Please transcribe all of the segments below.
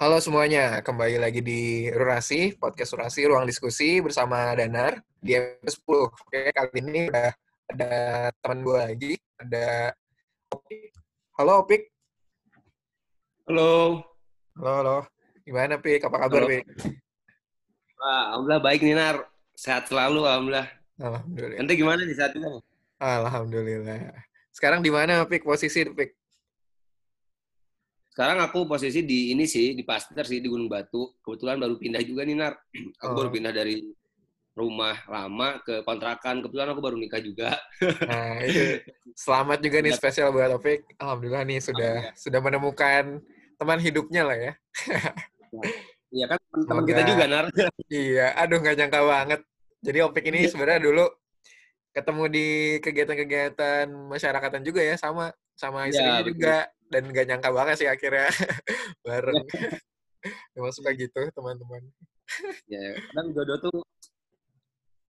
Halo semuanya, kembali lagi di Rurasi, podcast Rurasi, ruang diskusi bersama Danar di episode 10. Oke, kali ini udah ada teman gue lagi, ada Opik. Halo Opik. Halo. Halo, halo. Gimana Pik? Apa kabar Halo. Pik? Wah, alhamdulillah baik nih Nar. Sehat selalu alhamdulillah. Alhamdulillah. Ente gimana nih saat ini? Alhamdulillah. Sekarang di mana Pik posisi Pik? Sekarang aku posisi di ini sih, di Pasteur sih, di Gunung Batu. Kebetulan baru pindah juga nih Nar. Aku Oh. baru pindah dari rumah lama ke kontrakan. Kebetulan aku baru nikah juga. Nah, itu selamat juga nih spesial buat Opik. Alhamdulillah nih sudah sudah menemukan teman hidupnya lah ya. Iya kan teman kita juga Nar. Iya, aduh nggak nyangka banget. Jadi Opik ini Iya. sebenarnya dulu ketemu di kegiatan-kegiatan masyarakatan juga ya, sama sama Iya, istrinya betul. juga. Dan nggak nyangka banget sih akhirnya bareng. Emang suka gitu teman-teman. Ya, kadang jodoh tuh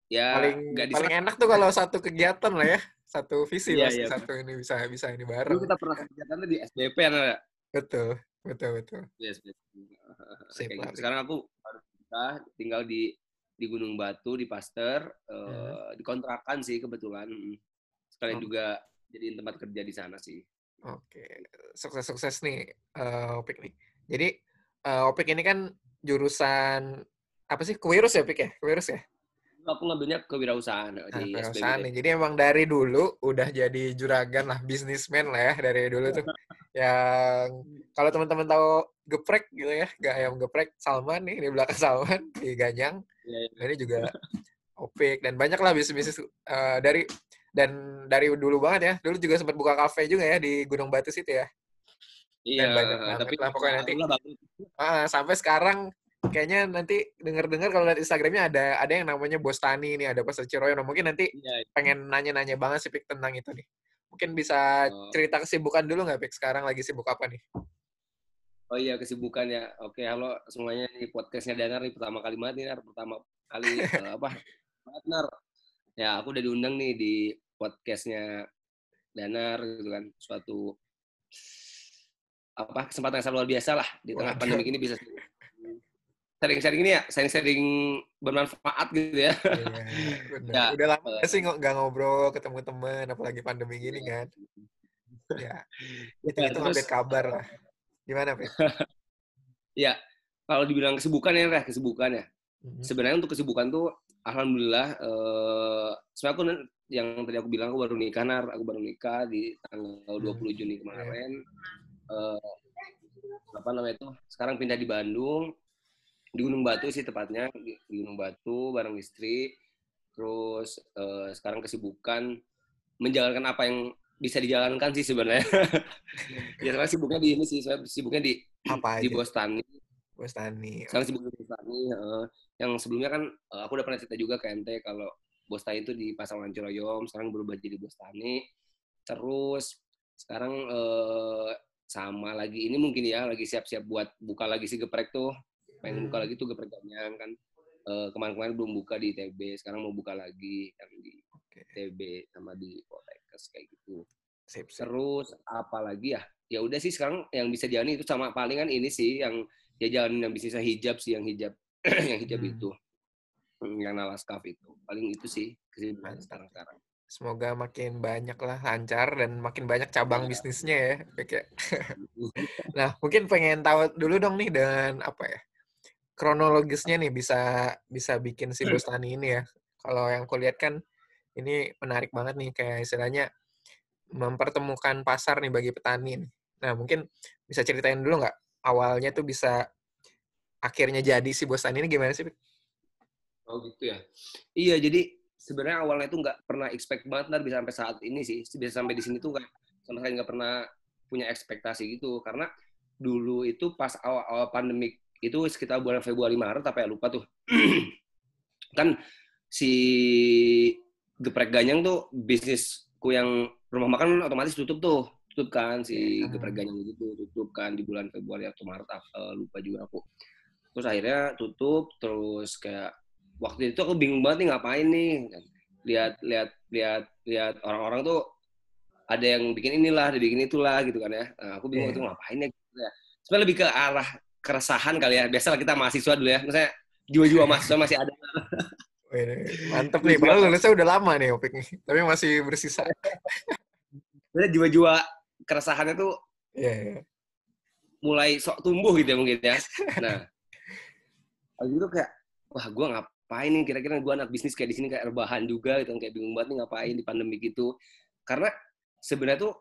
ya Paling nggak paling enak tuh kalau satu kegiatan lah ya, satu visi Iya, pasti iya. satu ini bisa bisa ini Dulu bareng. kita pernah kegiatannya di SBP ya ya? Betul, betul, betul. Di SBP. Sip lah, gitu. Sekarang aku baru nikah, tinggal di di Gunung Batu di Pasteur, Hmm. eh, di kontrakan sih kebetulan. Mm. Sekalian Oh. juga jadiin tempat kerja di sana sih. Oke, sukses-sukses nih eh, Opik nih. Jadi eh, Opik ini kan jurusan apa sih? Kewirus ya, Pik ya? Kewirus ya? Aku ngambilnya kewirausahaan Nah, di kewirausahaan SBB. nih. Jadi emang dari dulu udah jadi juragan lah, bisnismen lah ya dari dulu tuh. Yang kalau teman-teman tahu geprek gitu ya, gak ayam geprek Salman nih di belakang Salman di Ganyang. Iya. Nah, ini juga Opik dan banyak lah bisnis-bisnis eh, dari dan dari dulu banget ya. Dulu juga sempat buka kafe juga ya di Gunung Batu situ ya. Iya, tapi lah pokoknya nanti. Ah, sampai sekarang kayaknya nanti dengar-dengar kalau lihat Instagramnya ada ada yang namanya Bostani nih, ada Pasar Ciroyono. Mungkin nanti Iya, pengen nanya-nanya banget sih Pik tentang itu nih. Mungkin bisa Oh. cerita kesibukan dulu nggak Pik? Sekarang lagi sibuk apa nih? Oh iya kesibukannya. Oke, halo semuanya nih podcastnya Danar nih pertama kali banget nih Nar. Pertama kali eh, apa? Banget, Nar. Ya, aku udah diundang nih di podcastnya Danar gitu kan. Suatu apa kesempatan yang sangat luar biasa lah di tengah Waduh. pandemi ini bisa sering-sering ini ya, sering-sering bermanfaat gitu ya. Iya. Ya, Udah lama nggak sih nggak ngobrol, ketemu temen, apalagi pandemi gini kan. Ya, itu Ya, itu terus, update kabar lah. Gimana Pik? Ya, kalau dibilang kesibukan ya, Reh, kesibukan ya. Mhm. sebenarnya untuk kesibukan tuh alhamdulillah eh sebenarnya aku yang tadi aku bilang aku baru nikah nar. Aku baru nikah di tanggal 20 Juni kemarin. Eh apa namanya itu? Sekarang pindah di Bandung. Di Gunung Batu sih tepatnya. Di di Gunung Batu bareng istri. Terus eh, sekarang kesibukan menjalankan apa yang bisa dijalankan sih sebenarnya. Ya sekarang sibuknya di ini sih. Saya sibuknya di Apa di aja? Bostani Bostani. sekarang sibuk di Bostani heeh. yang sebelumnya kan eh, aku udah pernah cerita juga ke ente kalau Bostani itu di Pasaman Ciroyom sekarang berubah jadi Bostani terus sekarang eh, sama lagi ini mungkin ya lagi siap-siap buat buka lagi si geprek tuh pengen buka Hmm. lagi tuh geprek ganyang kan Eh, kemarin-kemarin belum buka di TB sekarang mau buka lagi yang di. TB sama di Poltekkes kayak gitu Sip, sip. terus apalagi ya ya udah sih sekarang yang bisa jalani itu sama palingan ini sih yang ya jalanin yang bisnisnya hijab sih yang hijab yang hijab Hmm. itu yang nalaskaf itu paling itu sih kesibukan sekarang sekarang Semoga makin banyak lah lancar dan makin banyak cabang Iya. bisnisnya ya. Ya. Nah, mungkin pengen tahu dulu dong nih dengan apa ya? Kronologisnya nih bisa bisa bikin si Bostani ini ya. Kalau yang kulihat kan ini menarik banget nih kayak istilahnya mempertemukan pasar nih bagi petani. nih. Nah, mungkin bisa ceritain dulu nggak awalnya tuh bisa akhirnya jadi si Bostani ini gimana sih? Oh gitu ya. Iya jadi sebenarnya awalnya itu nggak pernah expect banget ntar bisa sampai saat ini sih. Bisa sampai di sini tuh nggak sama sekali nggak pernah punya ekspektasi gitu. Karena dulu itu pas awal-awal pandemik itu sekitar bulan Februari Maret apa ya lupa tuh. Kan si geprek ganyang tuh bisnisku yang rumah makan otomatis tutup tuh. Tutup kan si Hmm. geprek ganyang itu tutup kan di bulan Februari atau Maret apa lupa juga aku. Terus akhirnya tutup terus kayak waktu itu aku bingung banget nih ngapain nih lihat lihat lihat lihat orang-orang tuh ada yang bikin inilah ada yang bikin itulah gitu kan ya Nah, aku bingung Iya. itu ngapain ya gitu ya sebenarnya lebih ke arah keresahan kali ya. Biasalah kita mahasiswa dulu ya. Misalnya jiwa-jiwa mahasiswa masih ada. Mantep nih, padahal lulusnya udah lama nih Opik nih, tapi masih bersisa. Sebenarnya jiwa-jiwa keresahannya tuh Iya, iya. mulai sok tumbuh gitu ya mungkin ya. Nah, habis itu kayak, wah gue ngapain nih, kira-kira gue anak bisnis kayak di sini kayak rebahan juga gitu, kayak bingung banget nih ngapain di pandemi gitu. Karena sebenarnya tuh,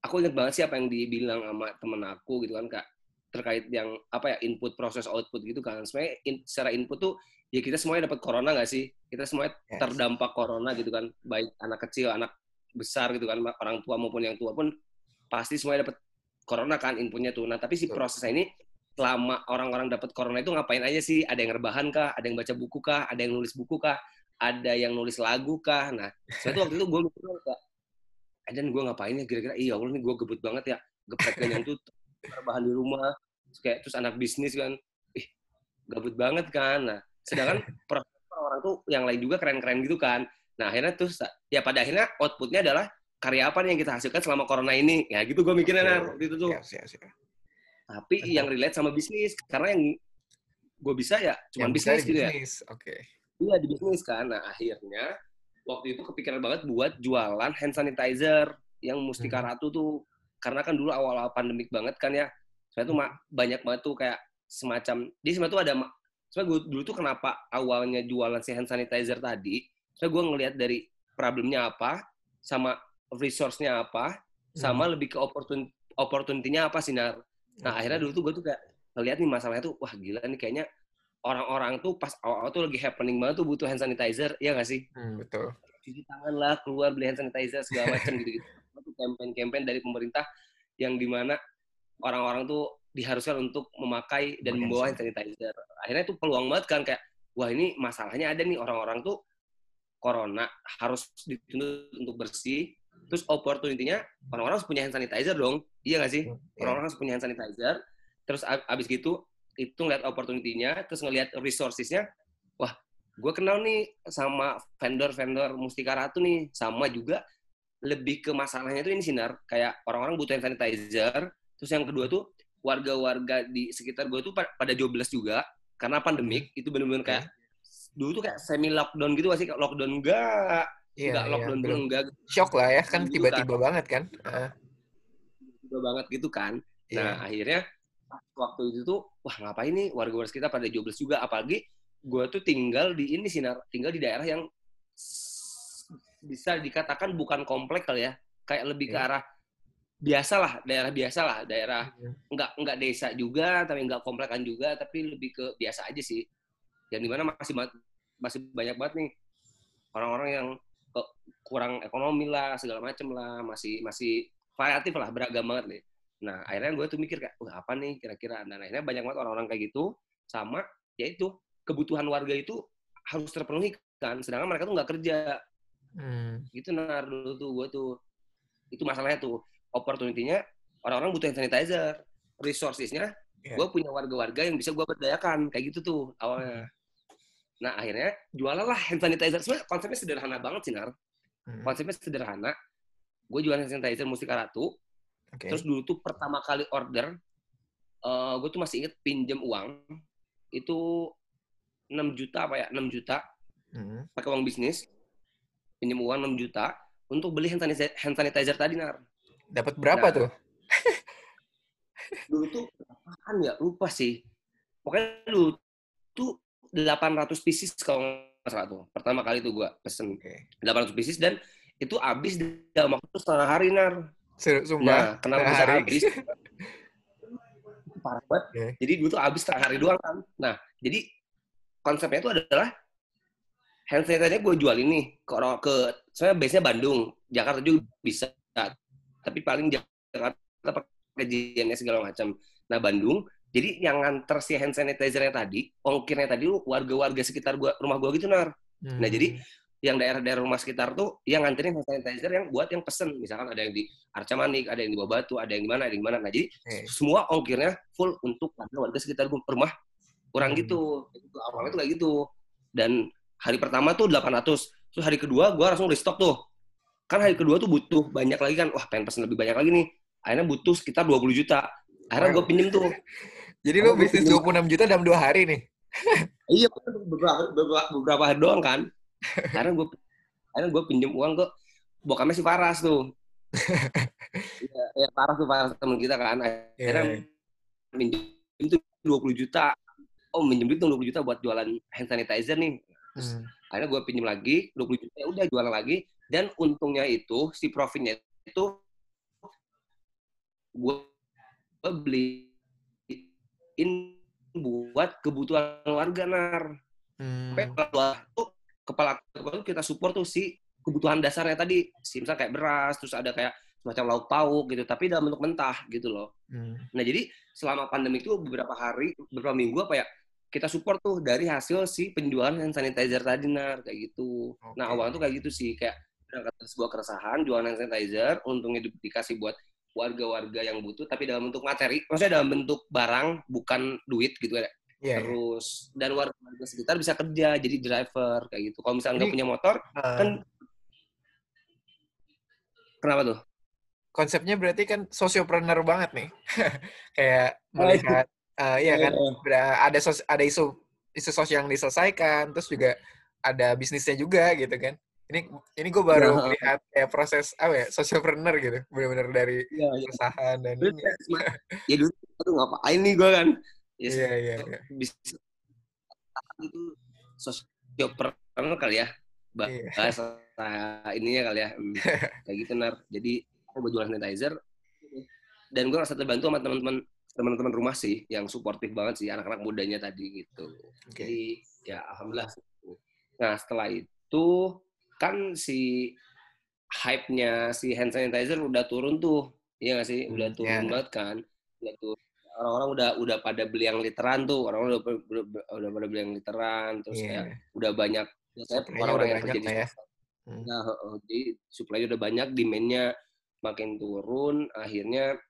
aku ingat banget sih apa yang dibilang sama temen aku gitu kan, kak, terkait yang apa ya input proses output gitu kan. Sebenarnya in, secara input tuh ya kita semuanya dapat corona nggak sih? Kita semuanya Yes. terdampak corona gitu kan, baik anak kecil, anak besar gitu kan, orang tua maupun yang tua pun pasti semuanya dapat corona kan inputnya tuh. Nah tapi si prosesnya ini selama orang-orang dapat corona itu ngapain aja sih? Ada yang rebahan kah? Ada yang baca buku kah? Ada yang nulis buku kah? Ada yang nulis lagu kah? Nah, saya tuh waktu itu gue mikir kayak, dan gue ngapain ya kira-kira? Iya Allah nih gue gebut banget ya, geprek yang tuh rebahan di rumah, terus kayak terus anak bisnis kan, ih gabut banget kan. Nah, sedangkan proses orang tuh yang lain juga keren-keren gitu kan. Nah akhirnya tuh ya pada akhirnya outputnya adalah karya apa nih yang kita hasilkan selama corona ini? Ya gitu gue mikirnya Nar, waktu itu tuh. Siap, siap, siap. Tapi Betul. yang relate sama bisnis karena yang gue bisa ya cuma bisnis gitu ya. bisnis. Oke. Iya di bisnis kan. Nah akhirnya waktu itu kepikiran banget buat jualan hand sanitizer yang Mustika Hmm. Ratu tuh karena kan dulu awal-awal pandemik banget kan ya. Saya tuh ma- banyak banget tuh kayak semacam di sebenarnya tuh ada sebenarnya gue dulu tuh kenapa awalnya jualan si hand sanitizer tadi. Saya gue ngelihat dari problemnya apa sama resource-nya apa sama lebih ke opportun opportunity-nya apa sih Nar. Nah Oke. akhirnya dulu tuh gue tuh kayak ngeliat nih masalahnya tuh wah gila nih kayaknya orang-orang tuh pas awal-awal tuh lagi happening banget tuh butuh hand sanitizer, ya nggak sih? Hmm, betul. Cuci tangan lah, keluar beli hand sanitizer segala macam gitu-gitu. Itu campaign-campaign dari pemerintah yang di mana orang-orang tuh diharuskan untuk memakai dan membawa hand sanitizer. Akhirnya tuh peluang banget kan kayak wah ini masalahnya ada nih orang-orang tuh corona harus dituntut untuk bersih. Terus opportunity-nya orang-orang harus punya hand sanitizer dong. Iya nggak sih? Iya. orang-orang harus punya hand sanitizer. Terus ab- abis gitu itu ngeliat opportunity-nya terus ngeliat resources-nya wah gue kenal nih sama vendor-vendor Mustika Ratu nih. Sama juga lebih ke masalahnya tuh ini sinar kayak orang-orang butuh hand sanitizer. Terus yang kedua tuh warga-warga di sekitar gue tuh pa- pada jobless juga. Karena pandemik itu bener-bener kayak dulu tuh kayak semi lockdown gitu gak sih? Lockdown enggak Iya, enggak iya, lockdown belum. belum enggak Shock lah ya, kan tiba-tiba banget kan. Ah, tiba banget gitu kan iya. Nah, akhirnya waktu itu tuh, wah ngapain nih warga-warga kita pada jobless juga. Apalagi gue tuh tinggal di ini sih, tinggal di daerah yang bisa dikatakan bukan komplek kali ya. Kayak lebih ke Iya. arah biasa lah, daerah biasa lah. Daerah Hmm. nggak, nggak desa juga, tapi nggak komplekan juga, tapi lebih ke biasa aja sih. Yang di mana masih masih banyak banget nih orang-orang yang ke- kurang ekonomi lah, segala macem lah, masih masih variatif lah, beragam banget nih. Nah, akhirnya gue tuh mikir kayak, wah apa nih kira-kira? Dan akhirnya banyak banget orang-orang kayak gitu, sama ya itu, kebutuhan warga itu harus terpenuhi kan, sedangkan mereka tuh nggak kerja. Hmm. Gitu, nar dulu tuh, gue tuh. Itu masalahnya tuh, opportunity-nya orang-orang butuh hand sanitizer. Resources-nya, Iya. gue punya warga-warga yang bisa gue berdayakan. Kayak gitu tuh awalnya. Nah, akhirnya jualan lah hand sanitizer. Sebenarnya konsepnya sederhana banget sih, Nar. Hmm. Konsepnya sederhana. Gue jualan hand sanitizer Mustika Ratu. Oke. Terus dulu tuh pertama kali order, eh gue tuh masih inget pinjam uang itu 6 juta apa ya 6 juta Hmm. pakai uang bisnis pinjam uang 6 juta untuk beli hand sanitizer, hand sanitizer tadi nar Dapat berapa Nah. tuh? dulu tuh apaan ya lupa sih pokoknya dulu tuh 800 pieces kalau nggak salah tuh pertama kali tuh gue pesen Oke. 800 pieces dan itu habis dalam waktu setengah hari nar Sumpah. Nah, kenapa bisa habis? Parah banget. Oke. Jadi dulu tuh habis setengah hari doang kan. Nah, jadi konsepnya itu adalah hand sanitizer gue jual ini ke orang ke saya base-nya Bandung, Jakarta juga bisa. Tapi paling Jakarta pakai JNS segala macam. Nah, Bandung jadi yang nganter si hand sanitizer-nya tadi, ongkirnya tadi lu warga-warga sekitar gua, rumah gua gitu, Nar. Nah, jadi yang daerah-daerah rumah sekitar tuh yang nganterin hand sanitizer yang buat yang pesen misalkan ada yang di Arca Manik, ada yang di Bawah Batu, ada yang di mana, ada yang di mana. Nah, jadi Oke. semua ongkirnya full untuk warga warga sekitar gua- rumah orang Hmm. gitu. Itu awalnya tuh kayak gitu. Dan hari pertama tuh 800. Terus hari kedua gua langsung restock tuh. Kan hari kedua tuh butuh banyak lagi kan. Wah, pengen pesen lebih banyak lagi nih. Akhirnya butuh sekitar 20 juta. Akhirnya gue pinjem tuh. Jadi lu bisnis 26 juta dalam dua hari nih? iya, beberapa, beberapa, beberapa hari doang kan. Karena gue karena gue pinjem uang ke bokapnya si Faras tuh. ya, ya Faras tuh Faras temen kita kan. Akhirnya yeah. Iya. minjem itu 20 juta. Oh minjem itu 20 juta buat jualan hand sanitizer nih. hmm. Akhirnya gue pinjem lagi 20 juta, ya udah jualan lagi. Dan untungnya itu, si profitnya itu gue beli in buat kebutuhan warga nar. Hmm. Sampai tuh kepala kepala kita support tuh si kebutuhan dasarnya tadi, si misalnya kayak beras, terus ada kayak semacam lauk pauk gitu, tapi dalam bentuk mentah gitu loh. Hmm. Nah jadi selama pandemi itu beberapa hari, beberapa minggu apa ya, kita support tuh dari hasil si penjualan hand sanitizer tadi nar kayak gitu. Okay. Nah awalnya tuh kayak gitu sih kayak sebuah keresahan jualan hand sanitizer, untungnya dikasih buat warga-warga yang butuh tapi dalam bentuk materi. Maksudnya dalam bentuk barang bukan duit gitu ya. Yeah, terus dan warga-warga sekitar bisa kerja jadi driver kayak gitu. Kalau misalnya nggak punya motor uh, kan kenapa tuh? Konsepnya berarti kan sosiopreneur banget nih. Kayak melihat uh, iya kan? Yeah. ada sos ada isu isu sosial yang diselesaikan terus juga ada bisnisnya juga gitu kan ini ini gue baru ya, lihat kayak proses apa ya socialpreneur gitu benar-benar dari ya, ya. perusahaan dan ini. Ya dulu tuh ngapain nih gue kan? Ya, iya iya iya. Bisa. Itu socialpreneur kali ya iya. bahasa iya. ininya kali ya hmm, kayak gitu nar. Jadi aku berjualan sanitizer. Dan gue rasa terbantu sama teman-teman teman-teman rumah sih yang suportif banget sih anak-anak mudanya tadi gitu. Okay. jadi ya alhamdulillah nah setelah itu kan si hype-nya si hand sanitizer udah turun tuh. Iya gak sih? Udah hmm, turun yeah. banget kan. Udah turun. Orang-orang udah udah pada beli yang literan tuh. Orang-orang udah, udah, udah pada beli yang literan. Terus yeah. kayak udah banyak. Saya orang-orang yang kerja di ya. Hmm. Nah, jadi supply udah banyak, demand-nya makin turun. Akhirnya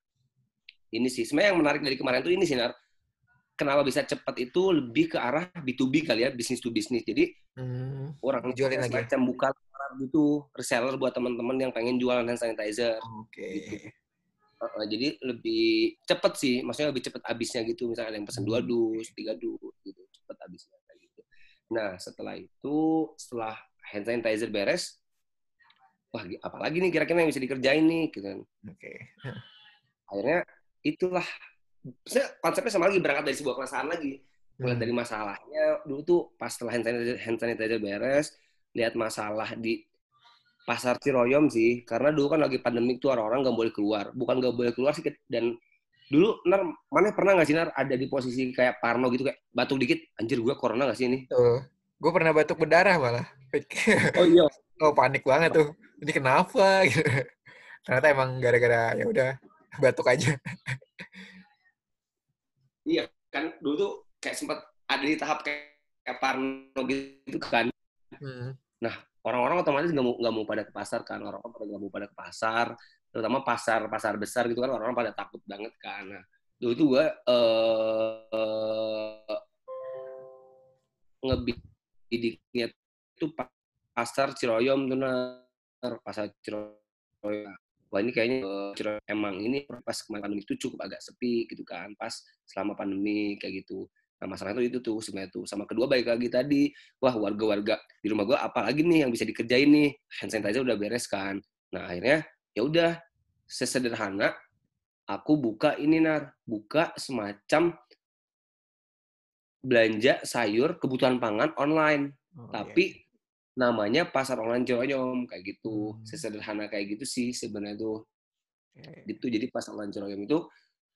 ini sih. Sebenarnya yang menarik dari kemarin tuh ini sih, Nar kenapa bisa cepat itu lebih ke arah B2B kali ya, bisnis to bisnis. Jadi hmm, orang jualin lagi macam buka gitu reseller buat teman-teman yang pengen jualan hand sanitizer. Oke. Okay. Gitu. Uh, jadi lebih cepet sih, maksudnya lebih cepet habisnya gitu. Misalnya ada yang pesen dua hmm. dus, tiga dus, gitu, cepet habisnya kayak gitu. Nah setelah itu, setelah hand sanitizer beres, wah apalagi nih kira-kira yang bisa dikerjain nih, gitu kan. Oke. Okay. Akhirnya itulah konsepnya sama lagi berangkat dari sebuah keresahan lagi. Mulai hmm. dari masalahnya dulu tuh pas setelah hand sanitizer, hand sanitizer beres lihat masalah di pasar Ciroyom sih. Karena dulu kan lagi pandemi tuh orang-orang nggak boleh keluar. Bukan nggak boleh keluar sih dan dulu nar mana pernah nggak sih nar ada di posisi kayak Parno gitu kayak batuk dikit anjir gue corona nggak sih ini? Tuh. Gue pernah batuk berdarah malah. Oh iya. Oh panik banget tuh. Ini kenapa? Gitu. Ternyata emang gara-gara ya udah batuk aja Iya kan dulu tuh kayak sempat ada di tahap kayak, kayak Parno gitu kan. Hmm. Nah orang-orang otomatis nggak mau nggak mau pada ke pasar kan orang-orang pada nggak mau pada ke pasar terutama pasar pasar besar gitu kan orang-orang pada takut banget kan. Nah, dulu tuh gue uh, ngebidiknya tuh pasar Ciroyom tuh pasar Ciroyom wah ini kayaknya uh, emang ini pas kemarin pandemi itu cukup agak sepi gitu kan pas selama pandemi kayak gitu. Nah masalah itu itu tuh sebenarnya tuh sama kedua baik lagi tadi. Wah warga-warga di rumah gua apalagi nih yang bisa dikerjain nih? Hand sanitizer udah beres kan? Nah akhirnya ya udah sesederhana aku buka ini nar. Buka semacam belanja sayur kebutuhan pangan online. Oh, tapi iya namanya pasar online Ciroyom kayak gitu. Hmm. Sesederhana kayak gitu sih sebenarnya tuh. Okay. Itu jadi pasar online Ciroyom itu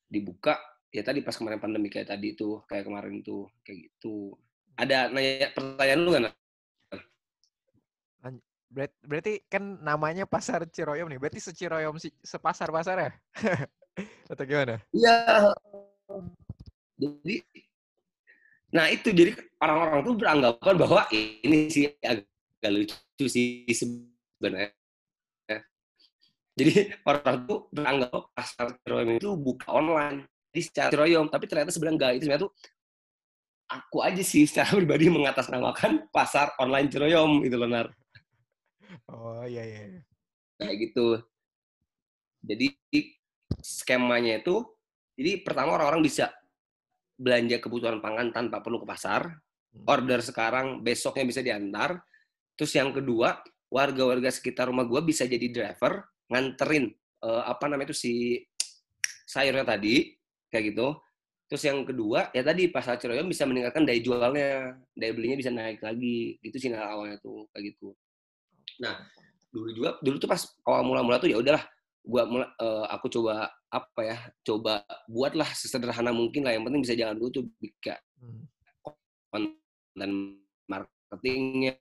dibuka ya tadi pas kemarin pandemi kayak tadi tuh, kayak kemarin tuh, kayak gitu. Ada nanya pertanyaan lu? Ber berarti kan namanya pasar Ciroyom nih. Berarti seciroyom si sepasar pasar ya? Atau gimana? Iya. Jadi Nah itu jadi orang-orang tuh beranggapan bahwa ini sih agak lucu sih sebenarnya. Jadi orang tuh beranggap pasar Ciroyom itu buka online di secara Ciroyom, tapi ternyata sebenarnya enggak. Itu sebenarnya tuh aku aja sih secara pribadi mengatasnamakan pasar online Ciroyom itu loh, Nar. Oh iya iya. Kayak gitu. Jadi skemanya itu, jadi pertama orang-orang bisa belanja kebutuhan pangan tanpa perlu ke pasar. Hmm. Order sekarang, besoknya bisa diantar. Terus yang kedua, warga-warga sekitar rumah gue bisa jadi driver nganterin uh, apa namanya itu si sayurnya tadi kayak gitu. Terus yang kedua ya tadi pasar Ciroyom bisa meningkatkan daya jualnya, daya belinya bisa naik lagi. Itu sinyal awalnya tuh kayak gitu. Nah dulu juga dulu tuh pas awal mula-mula tuh ya udahlah gua mula, uh, aku coba apa ya coba buatlah sesederhana mungkin lah yang penting bisa jalan dulu tuh kayak hmm. konten marketingnya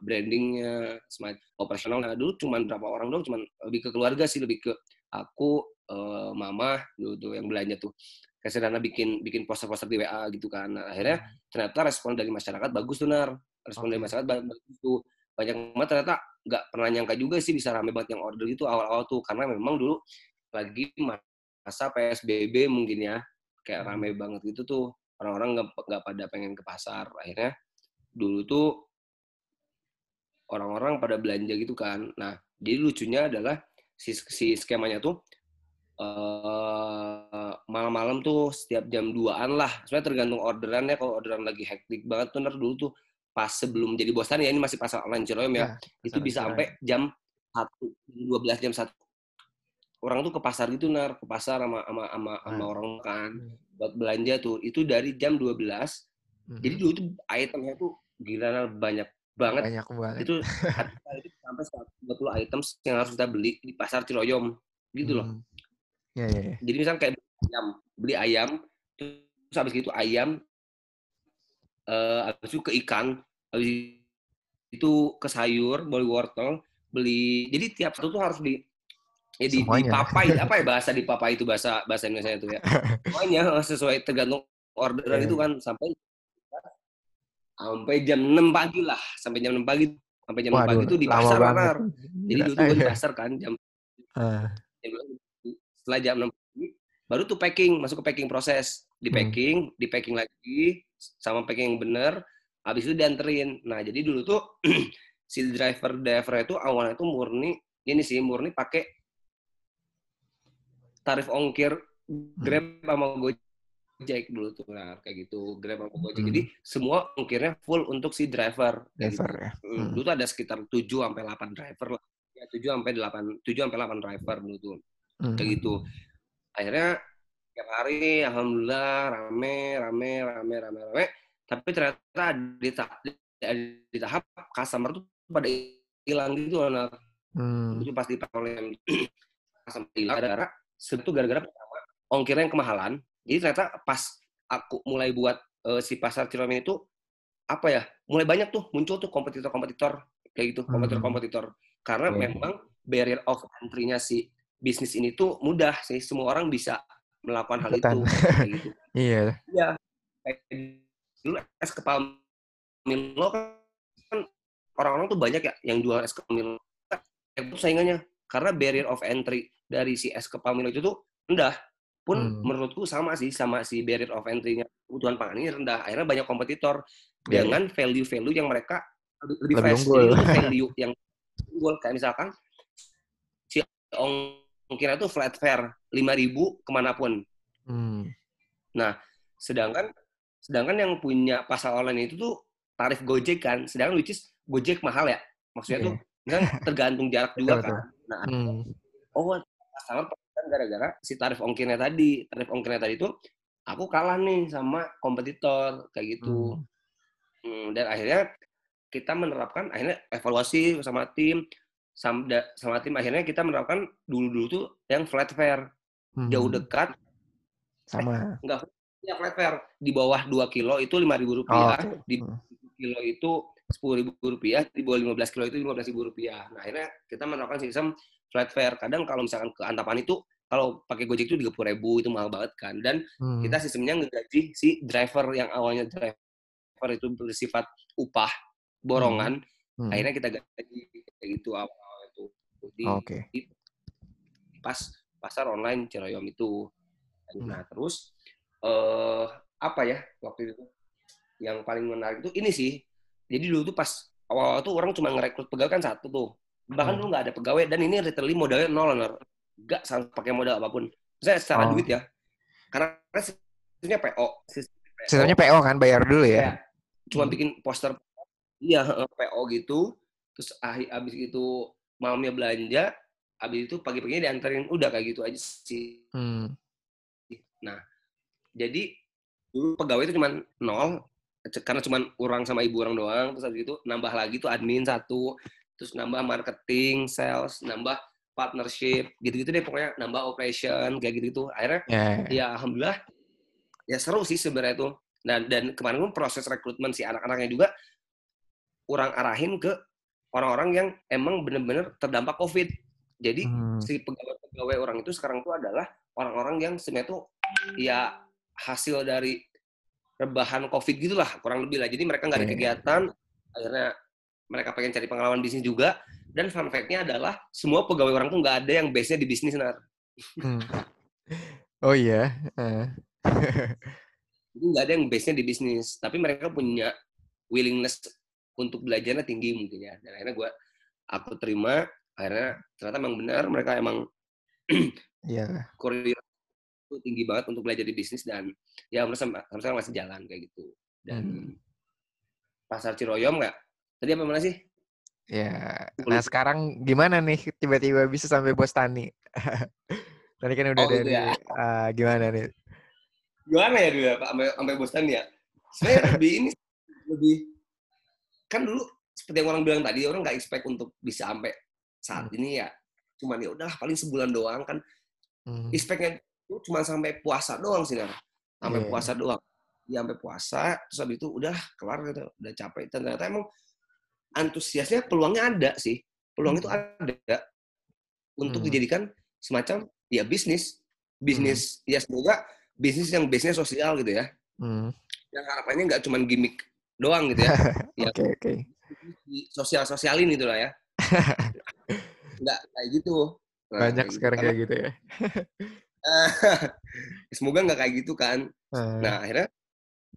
brandingnya smart operasional. Nah dulu cuma berapa orang dong cuma lebih ke keluarga sih lebih ke aku uh, mama dulu tuh yang belanja tuh. Kayak sederhana bikin bikin poster-poster di WA gitu kan. Nah, akhirnya hmm. ternyata respon dari masyarakat bagus tuh nar. Respon okay. dari masyarakat bagus tuh. Banyak banget ternyata nggak pernah nyangka juga sih bisa rame banget yang order gitu awal-awal tuh. Karena memang dulu lagi masa PSBB mungkin ya kayak hmm. rame banget gitu tuh. Orang-orang nggak nggak pada pengen ke pasar. Akhirnya dulu tuh orang-orang pada belanja gitu kan. Nah jadi lucunya adalah si, si skemanya tuh uh, malam-malam tuh setiap jam 2-an lah. Sebenarnya tergantung orderannya. Kalau orderan lagi hektik banget tuh ntar dulu tuh pas sebelum jadi bosan ya ini masih pasal online ya, ya itu bisa sampai jam satu dua belas jam satu. Orang tuh ke pasar gitu nar. Ke pasar sama sama sama, hmm. sama orang kan. Hmm. buat belanja tuh. Itu dari jam 12 hmm. jadi dulu tuh itemnya tuh gila banyak banget banyak banget itu, itu sampai 120 items yang harus kita beli di pasar Ciroyom gitu loh hmm. ya, ya, ya. jadi misalnya kayak ayam beli ayam terus habis gitu ayam uh, habis itu ke ikan, habis itu ke sayur, beli wortel, beli. Jadi tiap satu tuh harus di ya di, di papai apa ya bahasa di papai itu bahasa bahasa Indonesia itu ya. Semuanya sesuai tergantung orderan yeah. itu kan sampai sampai jam 6 pagi lah, sampai jam 6 pagi sampai jam Waduh, 6 pagi itu di pasar benar. Jadi dulu tuh di pasar kan jam uh. setelah jam 6 pagi baru tuh packing, masuk ke packing proses. Di hmm. packing, hmm. di packing lagi, sama packing yang bener habis itu dianterin nah jadi dulu tuh si driver driver itu awalnya tuh murni ini sih murni pakai tarif ongkir Grab hmm. sama Gojek dulu tuh nah kayak gitu Grab sama Gojek hmm. jadi semua ongkirnya full untuk si driver driver ya hmm. hmm. dulu tuh ada sekitar 7 sampai 8 driver lah ya 7 sampai 8 7 sampai 8 driver dulu tuh hmm. kayak gitu akhirnya tiap hari alhamdulillah rame rame rame rame rame tapi ternyata di, tahap, di tahap customer tuh pada hilang gitu anak hmm. itu pasti oleh customer hilang gara-gara sebetulnya gara-gara pertama ongkirnya yang kemahalan jadi ternyata pas aku mulai buat uh, si pasar Ciromen itu apa ya mulai banyak tuh muncul tuh kompetitor-kompetitor kayak gitu hmm. kompetitor-kompetitor karena yeah. memang barrier of entry-nya si bisnis ini tuh mudah sih semua orang bisa melakukan hal itu. gitu. iya. Iya. Dulu es kepal Milo kan orang-orang tuh banyak ya yang jual es kepal Milo. Itu saingannya karena barrier of entry dari si es kepal Milo itu tuh rendah. Pun hmm. menurutku sama sih sama si barrier of entry-nya kebutuhan pangan ini rendah. Akhirnya banyak kompetitor yeah. dengan value-value yang mereka lebih, lebih fresh. value yang unggul kayak misalkan si ong mungkin itu flat fare lima ribu ke mana pun. Hmm. Nah, sedangkan sedangkan yang punya pasar online itu tuh tarif Gojek kan, sedangkan which is Gojek mahal ya. Maksudnya yeah. tuh kan tergantung jarak juga kan. Nah, hmm. oh customer kan gara-gara si tarif ongkirnya tadi, tarif ongkirnya tadi itu aku kalah nih sama kompetitor kayak gitu. Hmm. Hmm, dan akhirnya kita menerapkan akhirnya evaluasi sama tim sama, sama tim akhirnya kita menerapkan dulu-dulu tuh yang flat fare. Hmm. Jauh dekat. Sama. Eh, enggak, ya flat fare. Di bawah 2 kilo itu lima ribu rupiah. Oh, okay. Di kilo itu sepuluh ribu rupiah. Di bawah 15 kilo itu lima belas ribu rupiah. Nah akhirnya kita menerapkan sistem flat fare. Kadang kalau misalkan ke Antapan itu kalau pakai Gojek itu tiga puluh ribu itu mahal banget kan. Dan hmm. kita sistemnya ngegaji si driver yang awalnya driver itu bersifat upah borongan. Hmm. Hmm. Akhirnya kita gaji kayak gitu awal di, okay. di pas pasar online Ciroyom itu. Hmm. Nah terus uh, apa ya waktu itu yang paling menarik itu ini sih. Jadi dulu tuh pas awal-awal tuh orang cuma ngerekrut pegawai kan satu tuh. Bahkan hmm. dulu nggak ada pegawai dan ini literally modalnya nol, nol. Nggak pakai modal apa pun. Saya secara oh. duit ya. Karena sistemnya PO. Sistemnya PO kan, bayar dulu ya? ya cuma hmm. bikin poster, iya PO gitu. Terus habis itu malamnya belanja, habis itu pagi-paginya diantarin, udah kayak gitu aja sih. Hmm. Nah, jadi dulu pegawai itu cuma nol, karena cuma orang sama ibu orang doang, terus habis itu nambah lagi tuh admin satu, terus nambah marketing, sales, nambah partnership gitu-gitu deh pokoknya nambah operation kayak gitu gitu akhirnya yeah. ya alhamdulillah ya seru sih sebenarnya itu dan dan kemarin pun proses rekrutmen si anak-anaknya juga kurang arahin ke orang-orang yang emang benar-benar terdampak covid jadi hmm. si pegawai-pegawai orang itu sekarang itu adalah orang-orang yang sebenarnya tuh ya hasil dari rebahan covid gitulah kurang lebih lah jadi mereka nggak ada iya. kegiatan akhirnya mereka pengen cari pengalaman bisnis juga dan fun fact-nya adalah semua pegawai orang tuh nggak ada yang base-nya di bisnis, Nar. Hmm. Oh iya. Uh. Nggak ada yang base-nya di bisnis. Tapi mereka punya willingness untuk belajarnya tinggi mungkin ya. Dan akhirnya gue, aku terima. Akhirnya ternyata emang benar mereka emang yeah. Korea itu tinggi banget untuk belajar di bisnis dan ya sampai sekarang masih jalan kayak gitu. Dan hmm. pasar Ciroyom nggak? Tadi apa mana sih? Ya, nah sekarang gimana nih tiba-tiba bisa sampai bos tani? Tadi kan udah oh, gitu dari ya? uh, gimana nih? Gimana ya dulu ya Pak sampai, sampai bos tani ya? Sebenarnya lebih ini lebih kan dulu seperti yang orang bilang tadi orang nggak expect untuk bisa sampai saat hmm. ini ya. Cuman ya udahlah paling sebulan doang kan. Hmm. Expectnya itu cuma sampai puasa doang sih, sampai yeah. puasa doang. Ya sampai puasa, terus habis itu udah kelar gitu, udah capek. Ternyata emang antusiasnya peluangnya ada sih. Peluang itu hmm. ada untuk hmm. dijadikan semacam ya bisnis. Bisnis hmm. ya semoga bisnis yang bisnis sosial gitu ya. Hmm. Yang harapannya nggak cuma gimmick doang gitu ya. ya oke oke. Sosial-sosialin gitu lah ya. nggak kayak gitu. Nah, Banyak kayak sekarang gitu. kayak gitu ya. semoga nggak kayak gitu kan. Hmm. Nah akhirnya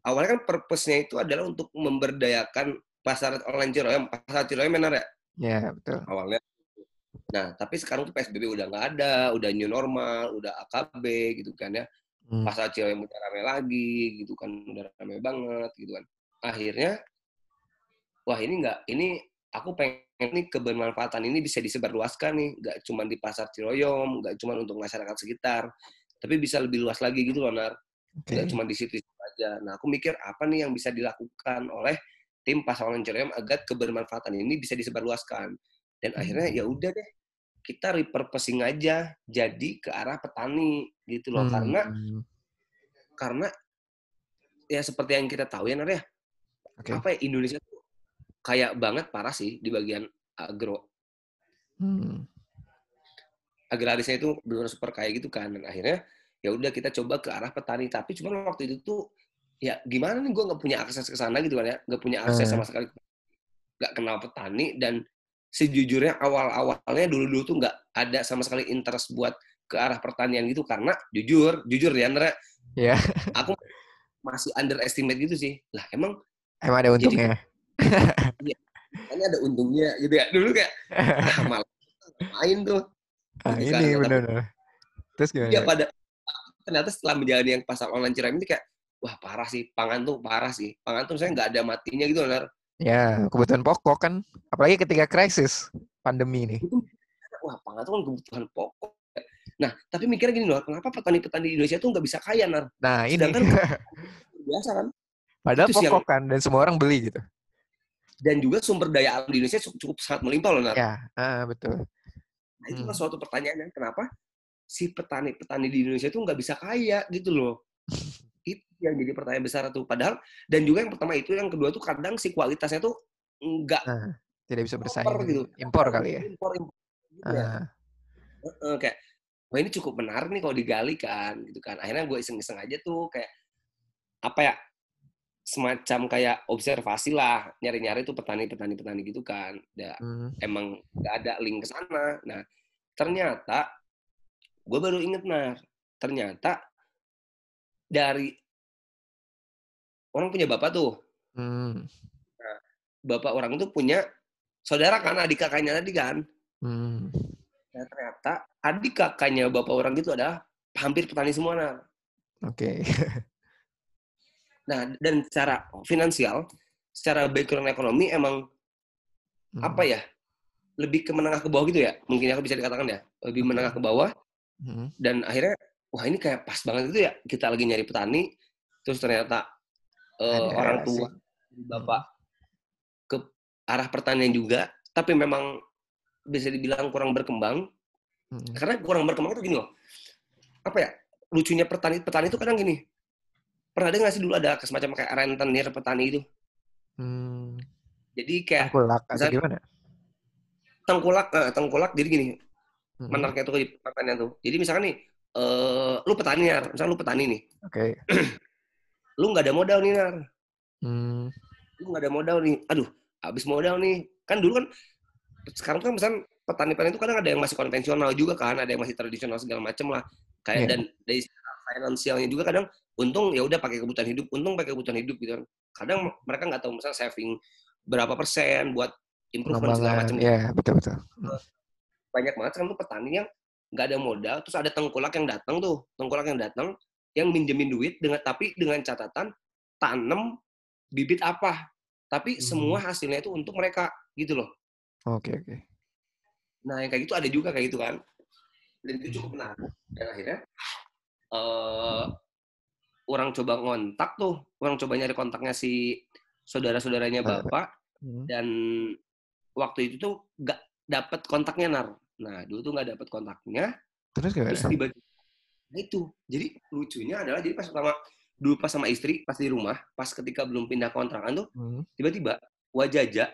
awalnya kan purpose-nya itu adalah untuk memberdayakan pasar online Ciroyom, pasar Ciroyom benar ya? Iya, betul. Awalnya. Nah, tapi sekarang tuh PSBB udah nggak ada, udah new normal, udah AKB gitu kan ya. Hmm. Pasar Ciroyom udah rame lagi gitu kan, udah rame banget gitu kan. Akhirnya, wah ini nggak, ini aku pengen nih kebermanfaatan ini bisa disebarluaskan nih, nggak cuma di pasar Ciroyom, nggak cuma untuk masyarakat sekitar, tapi bisa lebih luas lagi gitu loh, Nar. Okay. Nggak cuma di situ aja. Nah, aku mikir apa nih yang bisa dilakukan oleh tim pasangan Ciroyom agar kebermanfaatan ini bisa disebarluaskan. Dan hmm. akhirnya ya udah deh, kita repurposing aja jadi ke arah petani gitu loh. Hmm. Karena karena ya seperti yang kita tahu ya Nar ya. Okay. Apa ya Indonesia tuh kayak banget parah sih di bagian agro. Hmm. Agrarisnya itu benar super kayak gitu kan. Dan akhirnya ya udah kita coba ke arah petani. Tapi cuma waktu itu tuh ya gimana nih gue nggak punya akses ke sana gitu kan ya? Nggak punya akses sama sekali nggak kenal petani dan sejujurnya awal-awalnya dulu-dulu tuh nggak ada sama sekali interest buat ke arah pertanian gitu karena jujur jujur ya Andra ya aku masih underestimate gitu sih. Lah emang emang ada untungnya? jadi, ya, ini ada untungnya gitu ya. Dulu kayak ah, malah main tuh. Ah, ini benar terus gimana ya pada ternyata setelah menjalani yang pasar online cerai ini kayak wah parah sih pangan tuh parah sih. Pangan tuh saya nggak ada matinya gitu benar ya kebutuhan pokok kan apalagi ketika krisis pandemi ini. Wah pangan tuh kan kebutuhan pokok. Nah tapi mikirnya gini loh kenapa petani-petani di Indonesia tuh nggak bisa kaya nar nah ini. Sedangkan biasa kan? Padahal itu pokok kan dan semua orang beli gitu. Dan juga sumber daya alam di Indonesia cukup, cukup sangat melimpah loh nar ya uh, betul. Nah itu kan hmm. suatu pertanyaan kenapa si petani-petani di Indonesia itu nggak bisa kaya gitu loh yang jadi pertanyaan besar tuh. Padahal dan juga yang pertama itu yang kedua tuh kadang si kualitasnya tuh enggak nah, tidak bisa bersaing impor, gitu. impor kali ya? impor, impor gitu ya. uh. Uh, kayak wah ini cukup menarik nih kalau digali kan gitu kan. Akhirnya gue iseng-iseng aja tuh kayak apa ya semacam kayak observasi lah nyari-nyari tuh petani-petani petani gitu kan. Ya, hmm. emang nggak ada link ke sana. Nah ternyata gue baru inget nah ternyata dari orang punya bapak tuh. Hmm. Nah, bapak orang itu punya saudara kan, adik kakaknya tadi kan. Hmm. Nah, ternyata adik kakaknya bapak orang itu adalah hampir petani semua. Nah. Oke. Okay. Nah, dan secara finansial, secara background ekonomi emang Hmm. apa ya? Lebih ke menengah ke bawah gitu ya. Mungkin aku bisa dikatakan ya, lebih Oke. menengah ke bawah Hmm. dan akhirnya wah ini kayak pas banget gitu ya. Kita lagi nyari petani terus ternyata Ada orang sih. tua bapak ke arah pertanian juga, tapi memang bisa dibilang kurang berkembang Hmm. karena kurang berkembang itu gini loh. Apa ya? Lucunya petani petani itu kadang gini. Pernah ada nggak sih dulu ada semacam kayak rentenir petani itu? Hmm. Jadi kayak Tengkulak atau gimana? tengkulak eh, tengkulak jadi gini Hmm. menariknya tuh di pertanian tuh jadi misalkan nih eh lu petani nar misalnya lu petani nih Oke. lu nggak ada modal nih nar Hmm. lu nggak ada modal nih aduh habis modal nih kan dulu kan sekarang kan misalnya petani-petani itu kadang ada yang masih konvensional juga kan ada yang masih tradisional segala macem lah kayak Iya. dan dari finansialnya juga kadang untung ya udah pakai kebutuhan hidup untung pakai kebutuhan hidup gitu kan kadang mereka nggak tahu misalnya saving berapa persen buat improvement segala Pengembangan. macam Ya, betul betul. Hmm. banyak banget kan tuh petani yang nggak ada modal terus ada tengkulak yang datang tuh tengkulak yang datang yang minjemin duit dengan tapi dengan catatan tanam bibit apa. Tapi Hmm. semua hasilnya itu untuk mereka gitu loh. Oke oke. nah yang kayak gitu ada juga kayak gitu kan. Dan itu cukup menarik. Dan akhirnya eh orang coba ngontak tuh. Orang coba nyari kontaknya si saudara-saudaranya Saudara. bapak. Hmm. dan waktu itu tuh nggak dapat kontaknya nar. Nah dulu tuh nggak dapat kontaknya. Terus terus tiba-tiba nah itu jadi lucunya adalah jadi pas pertama dulu pas sama istri pas di rumah pas ketika belum pindah kontrakan tuh Hmm. tiba-tiba Wajaja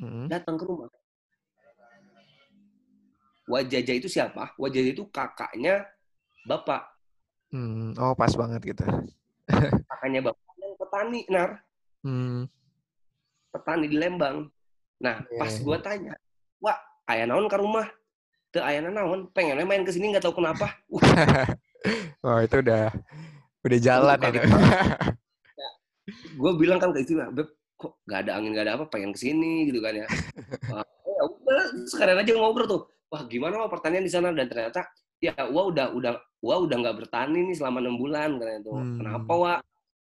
Hmm. datang ke rumah Wajaja itu siapa Wajaja itu kakaknya bapak Hmm. Oh pas banget gitu. kakaknya bapak yang petani nar Hmm. petani di Lembang nah Iya, pas gua tanya wah ayah naon ke rumah Teu ayah naon? Pengennya main ke sini nggak tahu kenapa. Oh itu udah udah jalan ya. kaget gue bilang kan ke istri beb kok nggak ada angin nggak ada apa pengen ke sini gitu kan ya. Wah, ya udah sekarang aja ngobrol tuh. Wah gimana wah pertanian di sana? Dan ternyata ya wah udah udah wah udah nggak bertani nih selama enam bulan katanya tuh. Hmm. kenapa wah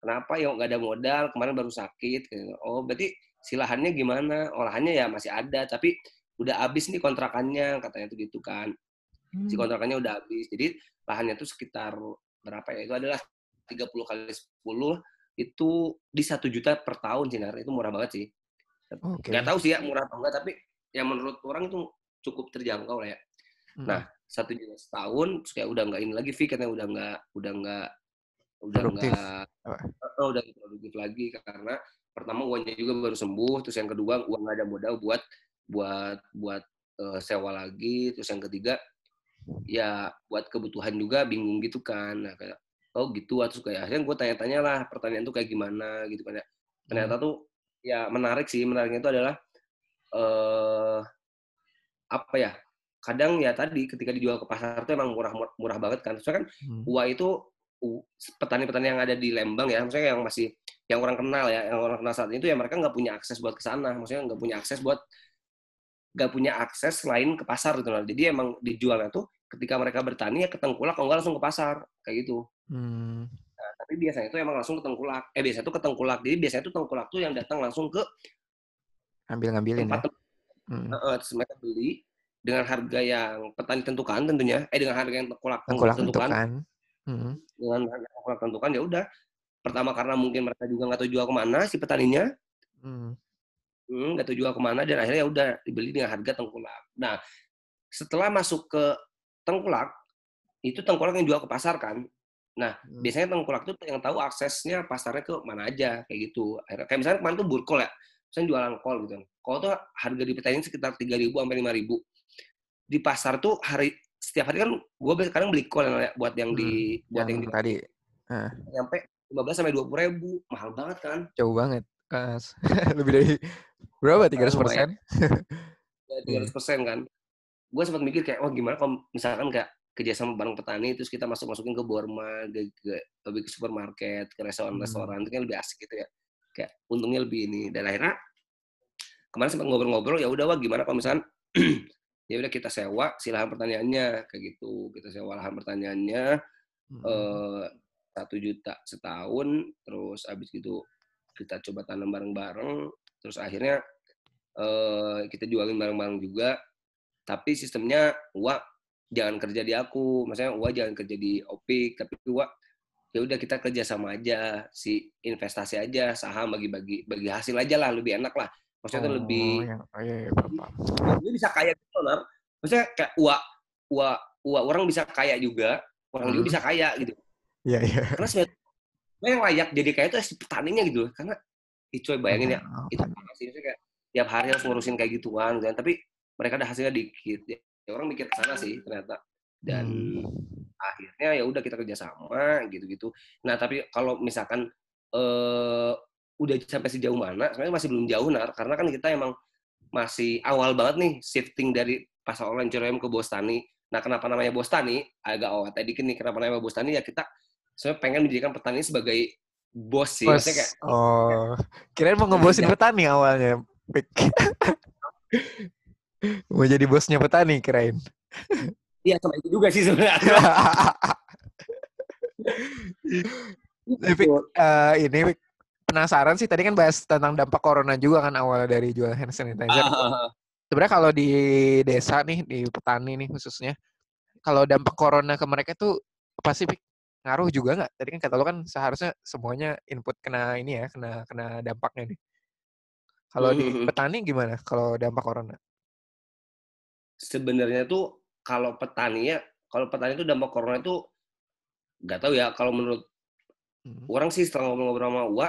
kenapa ya nggak ada modal? Kemarin baru sakit oh berarti silahannya gimana? Olahannya ya masih ada tapi udah habis nih kontrakannya katanya tuh gitu kan si Hmm. kontrakannya udah habis. Jadi lahannya itu sekitar berapa ya? Itu adalah 30 kali 10 itu di satu juta per tahun sih. Itu murah banget sih. Oke. Nggak tahu sih ya murah apa enggak, tapi yang menurut orang itu cukup terjangkau lah ya. Hmm. Nah, satu juta setahun, terus kayak udah nggak ini lagi, Vi, katanya udah nggak, udah nggak, udah nggak, oh, udah produktif lagi karena pertama uangnya juga baru sembuh, terus yang kedua uang nggak ada modal buat buat buat eh, sewa lagi, terus yang ketiga ya buat kebutuhan juga bingung gitu kan, nah, kayak oh gitu, terus kayak akhirnya gue tanya-tanya lah pertanyaan tuh kayak gimana gitu kan ya, ternyata tuh ya menarik sih, menariknya itu adalah eh apa ya kadang ya tadi ketika dijual ke pasar tuh emang murah murah banget kan. Soalnya kan Hmm. Uwa itu petani-petani yang ada di Lembang ya, maksudnya yang masih yang orang kenal ya, yang orang kenal saat itu ya mereka nggak punya akses buat ke sana, maksudnya nggak punya akses buat nggak punya akses selain ke pasar gitu loh. Jadi emang dijualnya tuh ketika mereka bertani ya ke Tengkulak, kalau nggak langsung ke pasar kayak gitu. Hmm. Tapi biasanya itu emang langsung ke Tengkulak. Eh biasanya tuh ke Tengkulak. Jadi biasanya tuh Tengkulak tuh yang datang langsung ke Ambil-ngambilin ya. tempat Hmm. Heeh, terus mereka beli dengan harga yang petani tentukan tentunya. Eh dengan harga yang Tengkulak, Tengkulak tentukan. tentukan. Hmm. dengan harga yang kurang tentukan ya udah pertama karena mungkin mereka juga nggak tahu jual ke mana si petaninya Hmm. Hmm, nggak tahu jual ke mana dan akhirnya ya udah dibeli dengan harga tengkulak. Nah setelah masuk ke tengkulak itu tengkulak yang jual ke pasar kan? Nah Hmm. biasanya tengkulak tuh yang tahu aksesnya pasarnya ke mana aja kayak gitu. Akhirnya kayak misalnya kemarin tuh burkol ya misalnya jualan kol gitu. Kol tuh harga di petani sekitar 3.000 sampai 5.000 di pasar tuh hari setiap hari kan gue kadang beli kol yang buat yang di buat yang, Yang di tadi. Nyampe 15 sampai 20 ribu mahal banget kan? Jauh banget. Kas. Lebih dari berapa? 300 persen? tiga ratus persen kan gue sempat mikir kayak wah gimana kalau misalkan kayak kerjasama bareng petani terus kita masuk masukin ke borma ke, ke lebih ke supermarket ke restoran Hmm. itu kan lebih asik gitu ya kayak untungnya lebih ini dan akhirnya kemarin sempat ngobrol-ngobrol ya udah wah gimana kalau misalkan ya udah kita sewa si lahan pertaniannya kayak gitu kita sewa lahan pertaniannya Hmm. eh satu juta setahun terus abis gitu kita coba tanam bareng-bareng terus akhirnya uh, kita jualin bareng-bareng juga. Tapi sistemnya Wah jangan kerja di aku. Maksudnya Wah jangan kerja di Opik. Tapi Wah ya udah kita kerja sama aja si investasi aja saham bagi-bagi bagi hasil aja lah lebih enak lah. Maksudnya oh, lebih ya. oh, iya, iya, dia bisa kaya gitu nar. Maksudnya kayak Wah Wah Wah orang bisa kaya juga orang hmm. juga bisa kaya gitu. Iya, iya. Karena sebenarnya yang layak jadi kaya itu si petaninya gitu karena itu bayangin ya itu sih kayak tiap hari harus ngurusin kayak gituan kan tapi mereka ada hasilnya dikit. Ya, orang mikir ke sana sih ternyata. Dan hmm. akhirnya ya udah kita kerjasama gitu-gitu. Nah tapi kalau misalkan uh, udah sampai sejauh mana sebenarnya masih belum jauh nar. Karena kan kita emang masih awal banget nih shifting dari pasar online CRM ke Bostani. Nah kenapa namanya Bostani? Agak awal tadi nih kenapa namanya Bostani? Ya kita saya pengen menjadikan petani sebagai bos sih. Bos. kayak, oh, kirain mau ngebosin petani awalnya. mau jadi bosnya petani kirain. Iya sama itu juga sih sebenarnya. Tapi uh, ini penasaran sih tadi kan bahas tentang dampak corona juga kan awal dari jual hand sanitizer. Uh, Sebenarnya kalau di desa nih di petani nih khususnya, kalau dampak corona ke mereka tuh apa sih? Ngaruh juga nggak? Tadi kan kata lo kan seharusnya semuanya input kena ini ya, kena kena dampaknya nih. Kalau di hmm. petani gimana kalau dampak corona? Sebenarnya tuh kalau petani ya, kalau petani itu dampak corona itu nggak tahu ya. Kalau menurut hmm. orang sih setelah ngobrol-ngobrol sama Uwa,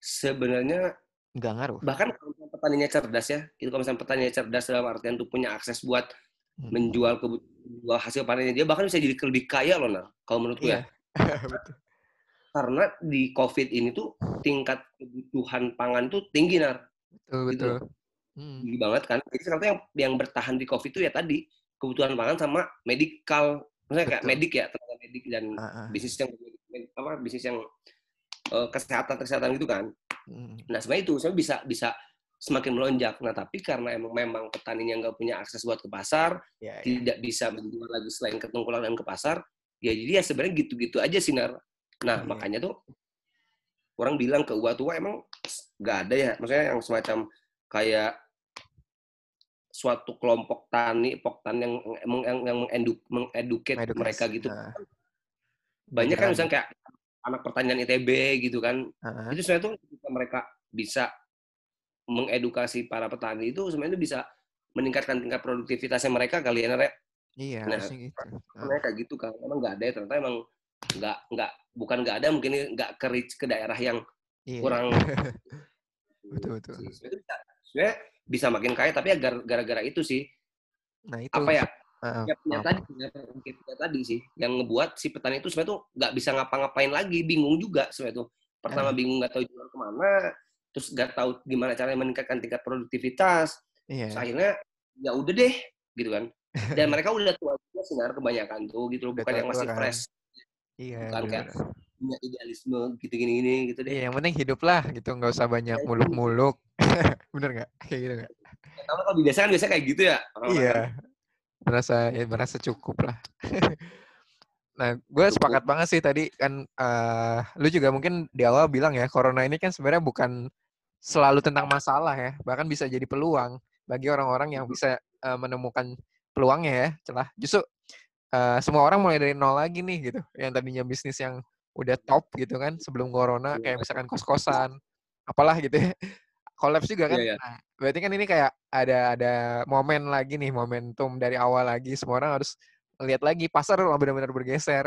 sebenarnya nggak ngaruh. Bahkan kalau petaninya cerdas ya, itu kalau misalnya petaninya cerdas dalam artian tuh punya akses buat hmm. Menjual kebutuhan hasil panennya dia bahkan bisa jadi lebih kaya loh nah kalau menurut gue yeah. ya iya. karena di covid ini tuh tingkat kebutuhan pangan tuh tinggi nar betul gitu. betul hmm. tinggi banget kan jadi sekarang yang yang bertahan di covid itu ya tadi kebutuhan pangan sama medikal maksudnya kayak medik ya tenaga medik dan uh -uh. bisnis yang apa bisnis yang uh, kesehatan kesehatan gitu kan hmm. nah sebenarnya itu saya bisa bisa semakin melonjak. Nah, tapi karena emang memang petaninya nggak punya akses buat ke pasar, ya, ya. tidak bisa menjual lagi selain ke tengkulak dan ke pasar, ya jadi ya sebenarnya gitu-gitu aja sinar. Nah, ya. makanya tuh orang bilang ke gua tua emang nggak ada ya, maksudnya yang semacam kayak suatu kelompok tani, poktan yang yang, yang mengeduk, mengeduket mereka gitu. Nah. Banyak kan misalnya kayak anak pertanian ITB gitu kan. Uh -huh. Itu sebenarnya tuh mereka bisa mengedukasi para petani itu sebenarnya bisa meningkatkan tingkat produktivitasnya mereka kali ya, Rek. Iya, nah, gitu. Mereka gitu kan. Emang nggak ada ya, ternyata emang nggak nggak bukan nggak ada mungkin nggak ke ke daerah yang iya. kurang betul betul sebenarnya bisa makin kaya tapi ya gara-gara itu sih nah itu apa ya uh, ya, punya tadi punya tadi sih yang ngebuat si petani itu sebenarnya tuh nggak bisa ngapa-ngapain lagi bingung juga sebenarnya tuh pertama uh. bingung nggak tahu jual ke mana terus nggak tahu gimana caranya meningkatkan tingkat produktivitas yeah. Terus akhirnya ya udah deh gitu kan. Dan mereka udah tua juga sebenarnya kebanyakan tuh gitu loh. Bukan yang masih kan? fresh. Iya bukan kayak punya idealisme gitu gini gini gitu deh. Iya yang penting hidup lah gitu. Nggak usah banyak iya, muluk-muluk. Bener nggak? Kayak gitu nggak? Kalau di desa kan biasa kayak gitu ya iya. merasa ya merasa cukup lah. Nah, gue sepakat banget sih tadi kan uh, lu juga mungkin di awal bilang ya, corona ini kan sebenarnya bukan selalu tentang masalah ya, bahkan bisa jadi peluang bagi orang-orang yang bisa uh, menemukan peluangnya ya, celah. Justru uh, semua orang mulai dari nol lagi nih gitu, yang tadinya bisnis yang udah top gitu kan sebelum corona iya. kayak misalkan kos-kosan, apalah gitu ya. Kolaps juga kan. Yeah, yeah. Nah, berarti kan ini kayak ada ada momen lagi nih, momentum dari awal lagi semua orang harus lihat lagi pasar benar-benar bergeser.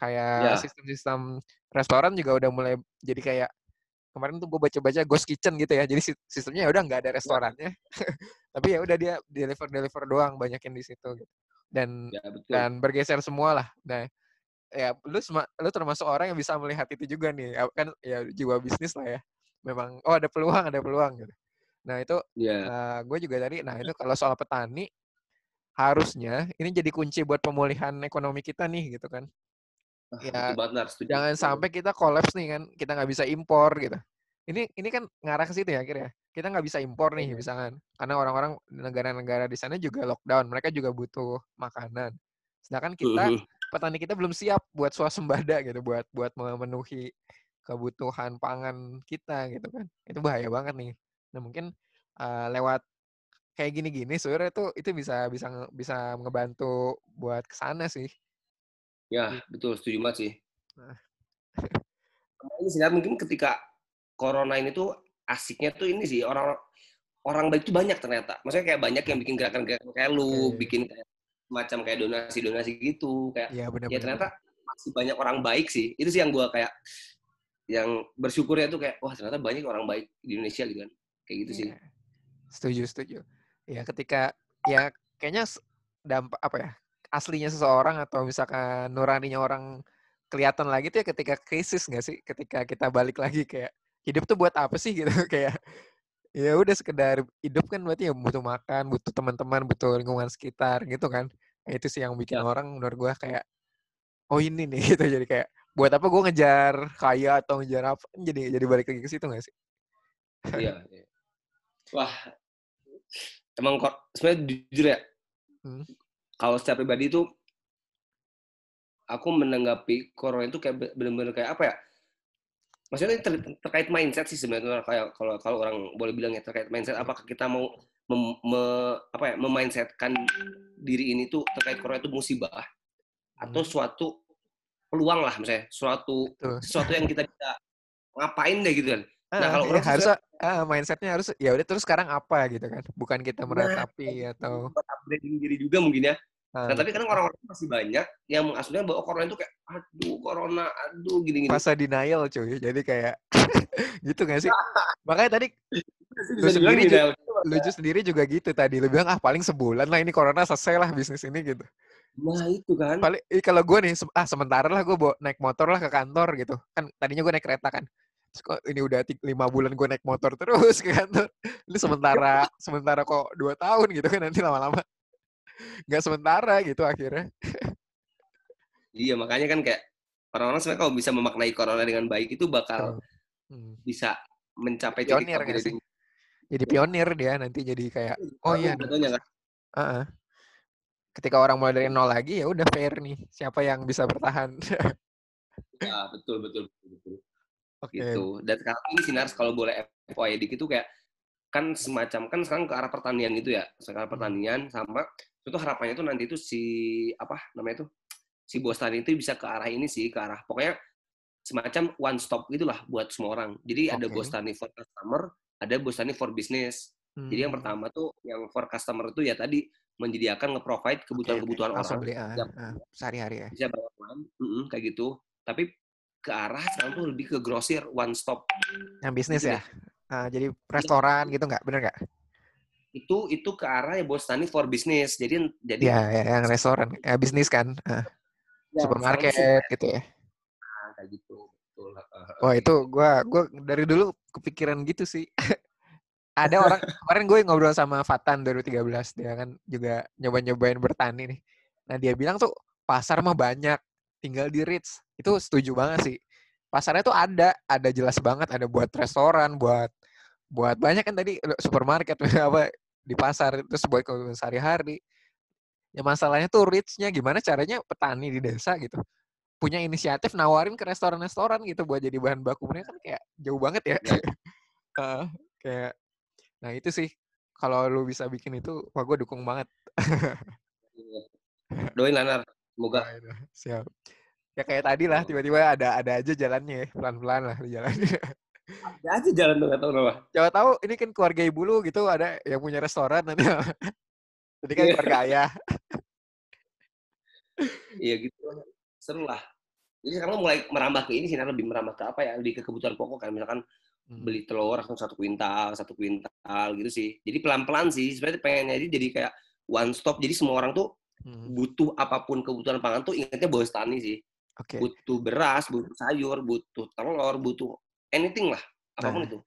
Kayak sistem-sistem restoran juga udah mulai jadi kayak kemarin tuh gue baca-baca ghost kitchen gitu ya. Jadi sistemnya ya udah nggak ada ya. restorannya. Tapi ya udah dia deliver deliver doang banyakin di situ gitu. Dan ya, betul. dan bergeser semua lah. Nah, ya lu lu termasuk orang yang bisa melihat itu juga nih. Kan ya jiwa bisnis lah ya. Memang oh ada peluang, ada peluang gitu. Nah, itu yeah. uh, eh, gue juga tadi nah itu kalau soal petani harusnya ini jadi kunci buat pemulihan ekonomi kita nih gitu kan. Ah, ya, benar, jangan sampai kita kolaps nih kan, kita nggak bisa impor gitu. Ini ini kan ngarah ke situ ya akhirnya. Kita nggak bisa impor nih iya. misalkan, karena orang-orang negara-negara di sana juga lockdown, mereka juga butuh makanan. Sedangkan kita petani kita belum siap buat swasembada gitu, buat buat memenuhi kebutuhan pangan kita gitu kan. Itu bahaya banget nih. Nah mungkin uh, lewat kayak gini-gini sebenarnya itu itu bisa bisa bisa ngebantu buat ke sana sih. Ya betul setuju banget sih. Nah. ini sih mungkin ketika corona ini tuh asiknya tuh ini sih orang orang baik itu banyak ternyata. Maksudnya kayak banyak yang bikin gerakan-gerakan kayak lu, yeah. Iya. bikin kayak macam kayak donasi-donasi gitu. Kayak yeah, bener, ya ternyata masih banyak orang baik sih. Itu sih yang gue kayak yang bersyukur ya tuh kayak wah ternyata banyak orang baik di Indonesia gitu kan. Kayak gitu yeah. sih. Iya. Setuju, setuju. Ya ketika ya kayaknya dampak apa ya? Aslinya seseorang atau misalkan nuraninya orang kelihatan lagi tuh ya ketika krisis nggak sih? Ketika kita balik lagi kayak hidup tuh buat apa sih gitu kayak ya udah sekedar hidup kan berarti ya butuh makan, butuh teman-teman, butuh lingkungan sekitar gitu kan. Nah, itu sih yang bikin ya. orang menurut gue kayak oh ini nih gitu jadi kayak buat apa gue ngejar kaya atau ngejar apa jadi jadi balik lagi ke situ gak sih? Iya. iya. Wah, emang kok sebenarnya jujur ya. Hmm. Kalau secara pribadi itu aku menanggapi corona itu kayak benar-benar kayak apa ya? maksudnya ter, terkait mindset sih sebenarnya kayak kalau kalau orang boleh bilang ya terkait mindset apakah kita mau mem, me, apa ya memindsetkan diri ini tuh terkait corona itu musibah atau hmm. suatu peluang lah misalnya suatu Betul. sesuatu yang kita bisa ngapain deh gitu kan nah kalau ya, harus uh, mindsetnya harus ya udah terus sekarang apa gitu kan bukan kita nah, meratapi nah, atau upgrading diri juga mungkin ya Nah, nah tapi kadang orang-orang masih banyak yang mengasumsikan bahwa corona itu kayak aduh corona, aduh gini-gini. Fase denial cuy. Jadi kayak gitu gak sih? Makanya tadi lu sendiri juga, lu sendiri juga gitu tadi. Lu bilang ah paling sebulan lah ini corona selesai lah bisnis ini gitu. Nah itu kan. Paling kalau gue nih ah sementara lah gue bawa naik motor lah ke kantor gitu. Kan tadinya gue naik kereta kan. Terus kok ini udah lima bulan gue naik motor terus ke kantor. Ini sementara sementara kok dua tahun gitu kan nanti lama-lama nggak sementara gitu akhirnya. iya makanya kan kayak orang-orang sebenarnya kalau bisa memaknai corona dengan baik itu bakal hmm. bisa mencapai pionir titik sih? Jadi pionir dia nanti jadi kayak oh iya. Betulnya kan? Uh -uh. Ketika orang mulai dari nol lagi ya udah fair nih siapa yang bisa bertahan. ya betul betul betul betul. Okay. Gitu. Dan sekarang ini sinar kalau boleh FYI dikit itu kayak kan semacam kan sekarang ke arah pertanian gitu ya, sekarang hmm. pertanian sama itu harapannya tuh nanti itu si apa namanya itu si bos tani itu bisa ke arah ini sih ke arah pokoknya semacam one stop gitulah buat semua orang. Jadi okay. ada bos tani for customer ada bos tani for business. Hmm. jadi yang hmm. pertama tuh yang for customer itu ya tadi menyediakan nge-provide kebutuhan-kebutuhan okay, okay. orang beli, uh, uh, sehari-hari ya. bisa berapa mm -hmm, kayak gitu. Tapi ke arah sekarang tuh lebih ke grosir one stop. Yang bisnis gitu ya? uh, jadi restoran gitu nggak? Bener nggak itu itu ke arah ya bos tani for business. Jadi jadi ya, ya yang restoran, ya bisnis kan. Ya, supermarket gitu ya. Nah, kayak gitu. Betul. Wah, itu gua gua dari dulu kepikiran gitu sih. Ada orang kemarin gue ngobrol sama Fatan 2013 dia kan juga nyoba-nyobain bertani nih. Nah, dia bilang tuh pasar mah banyak, tinggal di reach. Itu setuju banget sih. Pasarnya tuh ada, ada jelas banget ada buat restoran, buat buat banyak kan tadi supermarket apa di pasar itu sebuah kebutuhan sehari-hari. Ya masalahnya tuh reach-nya gimana caranya petani di desa gitu punya inisiatif nawarin ke restoran-restoran gitu buat jadi bahan baku mereka kan kayak jauh banget ya. uh, kayak nah itu sih kalau lu bisa bikin itu wah gue dukung banget. Iya. Doain Lanar, semoga. Nah, siap. Ya kayak tadi lah tiba-tiba ada ada aja jalannya ya, pelan-pelan lah jalannya. Ada aja jalan tuh, gak tau kenapa. Coba tahu, ini kan keluarga ibu lu gitu, ada yang punya restoran nanti. Jadi kan iya. keluarga ayah. Iya gitu. Seru lah. Jadi sekarang mulai merambah ke ini sih, lebih merambah ke apa ya, lebih ke kebutuhan pokok kan. Misalkan hmm. beli telur langsung satu kuintal, satu kuintal gitu sih. Jadi pelan-pelan sih, sebenarnya pengennya jadi, jadi kayak one stop. Jadi semua orang tuh hmm. butuh apa pun kebutuhan pangan tuh ingatnya bos tani sih. Okay. Butuh beras, butuh sayur, butuh telur, butuh anything lah apa pun nah, itu.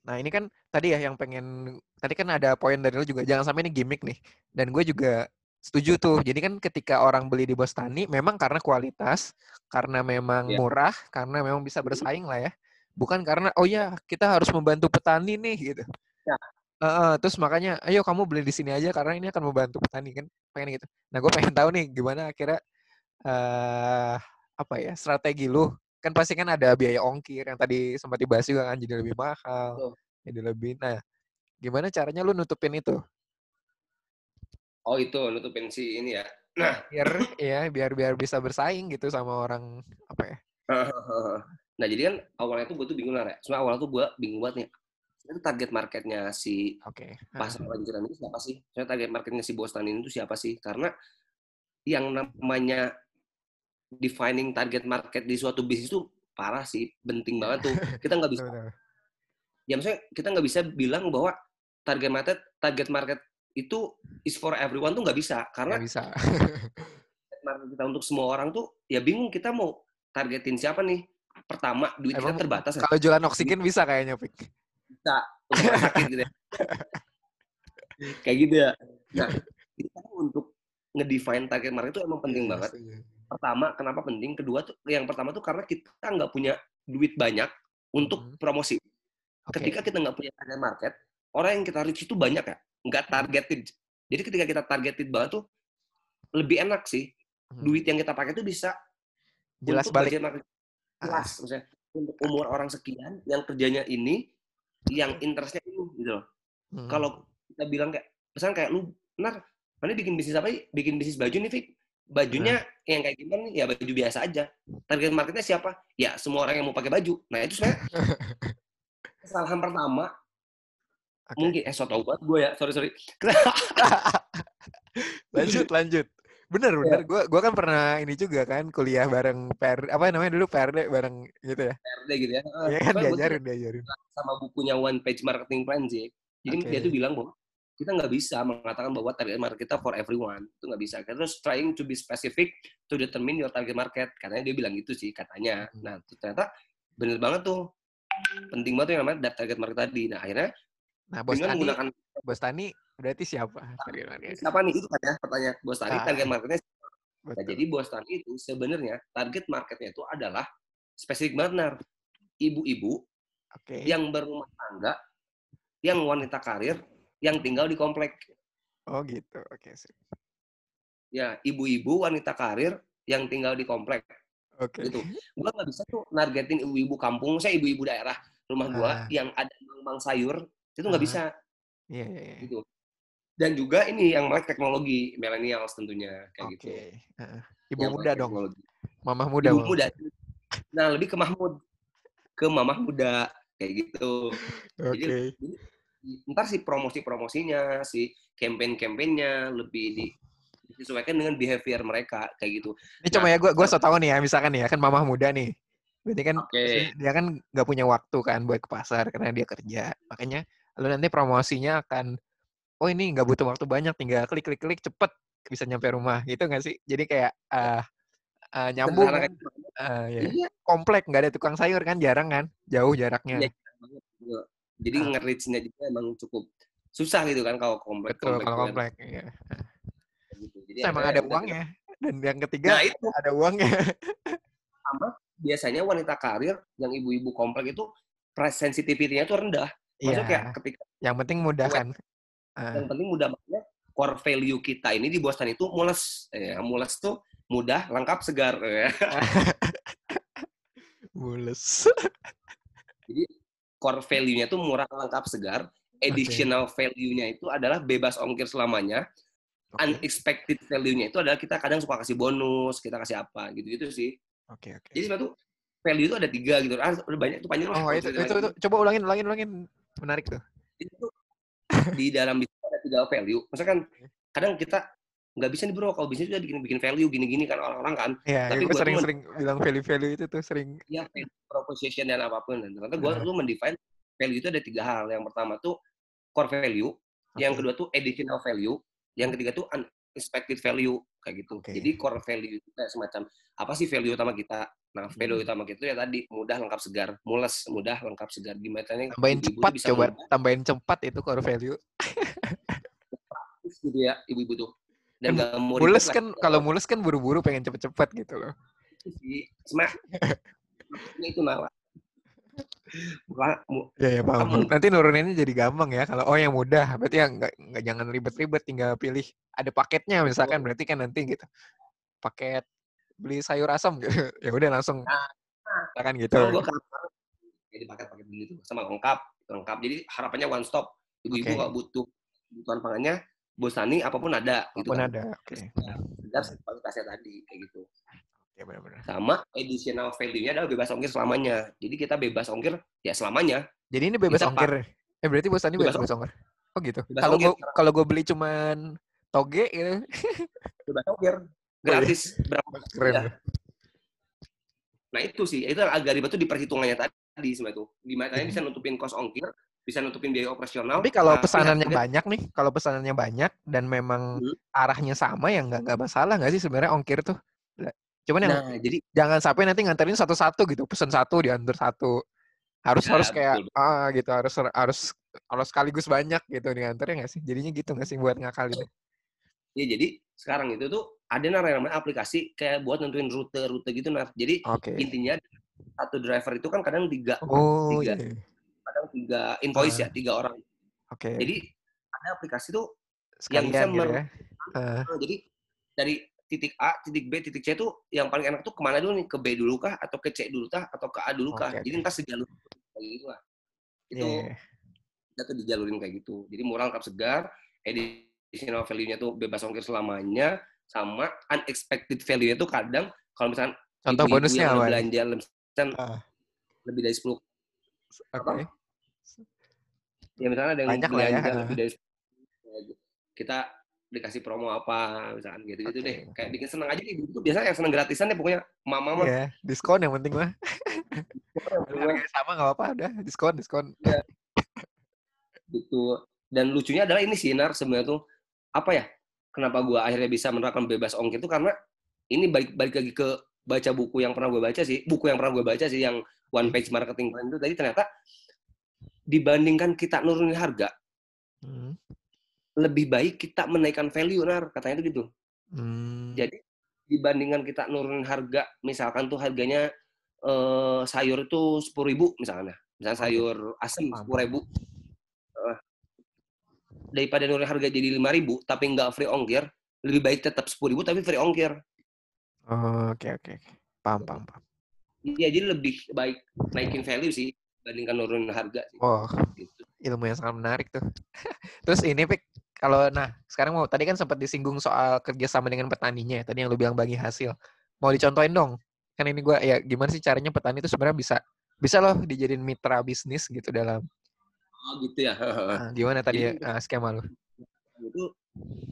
Nah ini kan tadi ya yang pengen tadi kan ada poin dari lu juga jangan sampai ini gimmick nih. Dan gue juga setuju tuh. Jadi kan ketika orang beli di Bostani memang karena kualitas, karena memang yeah. murah, karena memang bisa bersaing lah ya. Bukan karena oh ya kita harus membantu petani nih gitu. Ya. Uh, uh, terus makanya ayo kamu beli di sini aja karena ini akan membantu petani kan pengen gitu. Nah gue pengen tahu nih gimana akhirnya uh, apa ya strategi lu kan pasti kan ada biaya ongkir yang tadi sempat dibahas juga kan jadi lebih mahal oh. jadi lebih nah gimana caranya lu nutupin itu oh itu nutupin si ini ya nah biar ya biar biar bisa bersaing gitu sama orang apa ya nah jadi kan awalnya tuh gue tuh bingung lah ya Cuma awalnya tuh gue bingung banget nih itu target marketnya si okay. pasar lanjutan itu siapa sih? Saya target marketnya si Boston ini itu siapa sih? Karena yang namanya defining target market di suatu bisnis itu parah sih, penting banget tuh. Kita nggak bisa, ya maksudnya kita nggak bisa bilang bahwa target market target market itu is for everyone tuh nggak bisa karena gak bisa. market kita untuk semua orang tuh ya bingung kita mau targetin siapa nih. Pertama duit Emang kita terbatas. Kalau jualan oksigen bisa kayaknya, Pik. Bisa sakit gitu ya. Kayak gitu ya. Nah, kita untuk ngedefine target market itu emang penting yes, banget. Pertama kenapa penting kedua tuh yang pertama tuh karena kita nggak punya duit banyak untuk hmm. promosi okay. ketika kita nggak punya target market orang yang kita reach itu banyak ya nggak targeted jadi ketika kita targeted banget tuh lebih enak sih hmm. duit yang kita pakai tuh bisa jelas balik market, jelas ah. maksudnya untuk umur orang sekian yang kerjanya ini yang interestnya ini gitu loh hmm. kalau kita bilang kayak misalnya kayak lu benar mana bikin bisnis apa bikin bisnis baju nih Fik bajunya nah. yang kayak gimana ya baju biasa aja. Target marketnya siapa? Ya semua orang yang mau pakai baju. Nah itu saya kesalahan pertama. Okay. mungkin eh so tau banget gue ya. Sorry sorry. Lanjut lanjut. Bener bener. Ya. gue gue kan pernah ini juga kan kuliah bareng per apa namanya dulu? PRD bareng gitu ya. PRD gitu ya. Iya kan diajarin diajarin. sama bukunya One Page Marketing Plan sih. Jadi okay. dia tuh bilang bahwa kita nggak bisa mengatakan bahwa target market kita for everyone. Itu nggak bisa. Kita harus trying to be specific to determine your target market. Karena dia bilang gitu sih katanya. Hmm. nah ternyata bener banget tuh. Penting banget yang namanya target market tadi. Nah akhirnya nah bos Tani menggunakan bos Tani berarti siapa target market? Siapa nih? Itu kan ya pertanyaan. Bos Tani ah. target marketnya Nah, jadi bos Tani itu sebenarnya target marketnya itu adalah spesifik banget ibu-ibu okay. yang berumah tangga yang wanita karir yang tinggal di komplek. Oh gitu, oke okay, sih. Ya, ibu-ibu wanita karir yang tinggal di komplek. Oke. Okay. Gitu. Gua nggak bisa tuh nargetin ibu-ibu kampung, saya ibu-ibu daerah rumah gua ah. yang ada bang sayur itu nggak ah. bisa. Iya, iya, iya. Gitu. Dan juga ini yang melek teknologi millennials tentunya kayak okay. gitu. Uh, ibu yang muda dong. Teknologi. Mamah muda. Ibu muda. Nah, lebih ke Mahmud. Ke mamah muda kayak gitu. Oke. Okay. Jadi, ntar si promosi-promosinya, si campaign-campaignnya lebih di disesuaikan dengan behavior mereka kayak gitu. Ini nah, cuma ya gue gue so tau nih ya misalkan ya kan mamah muda nih. Berarti kan okay. dia kan nggak punya waktu kan buat ke pasar karena dia kerja. Makanya lu nanti promosinya akan oh ini nggak butuh waktu banyak tinggal klik klik klik cepet bisa nyampe rumah gitu nggak sih? Jadi kayak uh, uh, nyambung kan? uh, ya. Iya. komplek nggak ada tukang sayur kan jarang kan jauh jaraknya. Iya, jadi uh. nge-reach-nya juga emang cukup susah gitu kan kalau komplek. Betul, komplek kalau komplek, iya. Gitu. Jadi emang ada uangnya. Dan yang ketiga nah, itu. ada uangnya. Sama biasanya wanita karir yang ibu-ibu komplek itu price sensitivity-nya tuh rendah. Maksudnya yeah. kayak ketika yang penting mudah kan. Uh. Yang penting mudah makanya core value kita ini di Boston itu mules. Ya, mules tuh mudah, lengkap, segar. mules. Jadi core value-nya itu murah, lengkap, segar. Additional okay. value-nya itu adalah bebas ongkir selamanya. Okay. Unexpected value-nya itu adalah kita kadang suka kasih bonus, kita kasih apa gitu-gitu sih. Oke, okay, oke. Okay. Jadi sebetulnya value itu ada tiga gitu. Ah, udah banyak itu panjang. Oh, itu, itu, itu, coba ulangin, ulangin, ulangin. Menarik tuh. Itu di dalam bisnis ada tiga value. Misalkan kadang kita nggak bisa nih bro kalau bisnis udah bikin bikin value gini-gini kan orang-orang kan. Iya, tapi gue sering-sering bilang value-value itu tuh sering. Iya, proposition dan apa pun. Dan ternyata gue tuh mendefine value itu ada tiga hal. Yang pertama tuh core value, okay. yang kedua tuh additional value, yang ketiga tuh unexpected value kayak gitu. Okay. Jadi core value itu kayak semacam apa sih value utama kita? Nah, value hmm. utama kita ya tadi mudah, lengkap, segar, mules, mudah, lengkap, segar. Gimana caranya? Tambahin cepat, coba mudah. tambahin cepat itu core value. gitu ya, ibu-ibu tuh dan kan, mules kan kalau mules kan buru-buru pengen cepet-cepet gitu loh itu semak itu nawa ya ya paham nanti nuruninnya jadi gampang ya kalau oh yang mudah berarti ya nggak nggak jangan ribet-ribet tinggal pilih ada paketnya misalkan berarti kan nanti gitu paket beli sayur asam gitu. Ya udah langsung Nah, makan gitu. Kalau gue kantor jadi paket-paket begitu sama lengkap, lengkap. Jadi harapannya one stop. Ibu-ibu nggak butuh kebutuhan pangannya, bosani apa pun ada. gitu Walaupun kan. ada. Oke. Segar kualitasnya tadi kayak gitu. Oke, benar-benar. Sama additional value-nya adalah bebas ongkir selamanya. Jadi kita bebas ongkir ya selamanya. Jadi ini bebas Kita, Pak. ongkir. Eh berarti Bos Tani Bebas bebas, ongkir. Oh gitu. Kalau gua kalau gua beli cuman toge gitu. Bebas ongkir. Gratis. Berapa? Keren. Ya. Nah itu sih, itu agak ribet tuh di perhitungannya tadi sebenarnya tuh. Gimana caranya bisa nutupin kos ongkir, bisa nutupin biaya operasional. Tapi kalau tapi pesanannya harganya- banyak nih, kalau pesanannya banyak dan memang Hmm. arahnya sama ya nggak nggak masalah nggak sih sebenarnya ongkir tuh. Cuman yang Nah, jadi jangan sampai nanti nganterin satu-satu gitu, pesan satu diantar satu. Harus Ya, harus kayak betul. ah gitu, harus harus harus sekaligus banyak gitu diantarnya nggak sih? Jadinya gitu nggak sih buat ngakalin? ya jadi sekarang itu tuh ada namanya aplikasi kayak buat nentuin rute-rute gitu nar. Jadi Oke. intinya satu driver itu kan kadang tiga, Oh tiga. iya. Kadang tiga invoice Ah. ya, tiga orang. Oke. Jadi ada aplikasi tuh yang bisa Sekalian gitu ya. Ah, Nah, jadi dari titik A, titik B, titik C tuh yang paling enak tuh ke mana dulu nih? Ke B dulu kah? Atau ke C dulu kah? Atau ke A dulu kah? Oke, Jadi oke. entar sejalur kayak gitu lah. Itu iya, iya. kita tuh dijalurin kayak gitu. Jadi murah lengkap segar, additional value-nya tuh bebas ongkir selamanya, sama unexpected value-nya tuh kadang kalau misalkan Contoh bonusnya apa? belanja misalkan Ah. lebih dari 10 Oke. Ya misalnya ada yang Banyak ya, belanja lebih dari 10 kita dikasih promo apa misalkan gitu gitu Oke, deh. Kayak bikin seneng aja nih itu biasanya yang seneng gratisan deh pokoknya mama mah. Iya, diskon yang penting mah. Sama nggak apa-apa, udah diskon, diskon. gitu. Dan lucunya adalah ini sih Nar sebenarnya tuh apa ya kenapa gua akhirnya bisa menerapkan bebas ongkir itu karena ini balik balik lagi ke baca buku yang pernah gue baca sih buku yang pernah gue baca sih yang one page marketing plan itu. Tadi ternyata dibandingkan kita nurunin harga Hmm. lebih baik kita menaikkan value nar katanya itu gitu Hmm. jadi dibandingkan kita nurunin harga misalkan tuh harganya eh, sayur itu sepuluh ribu misalnya misalnya Oke. sayur asem sepuluh ribu Eh, daripada nurunin harga jadi lima ribu tapi nggak free ongkir lebih baik tetap sepuluh ribu tapi free ongkir Oh, Oke, oke, oke. Paham, paham, paham. Iya jadi lebih baik naikin value sih dibandingkan nurunin harga sih. Oh, Gitu. ilmu yang sangat menarik tuh. Terus ini, Pik, kalau nah sekarang mau tadi kan sempat disinggung soal kerjasama dengan petaninya. ya, Tadi yang lu bilang bagi hasil. Mau dicontohin dong? Kan ini gua ya gimana sih caranya petani itu sebenarnya bisa bisa loh dijadiin mitra bisnis gitu dalam. Oh gitu ya. Nah, gimana tadi Jadi- ah, skema lu? itu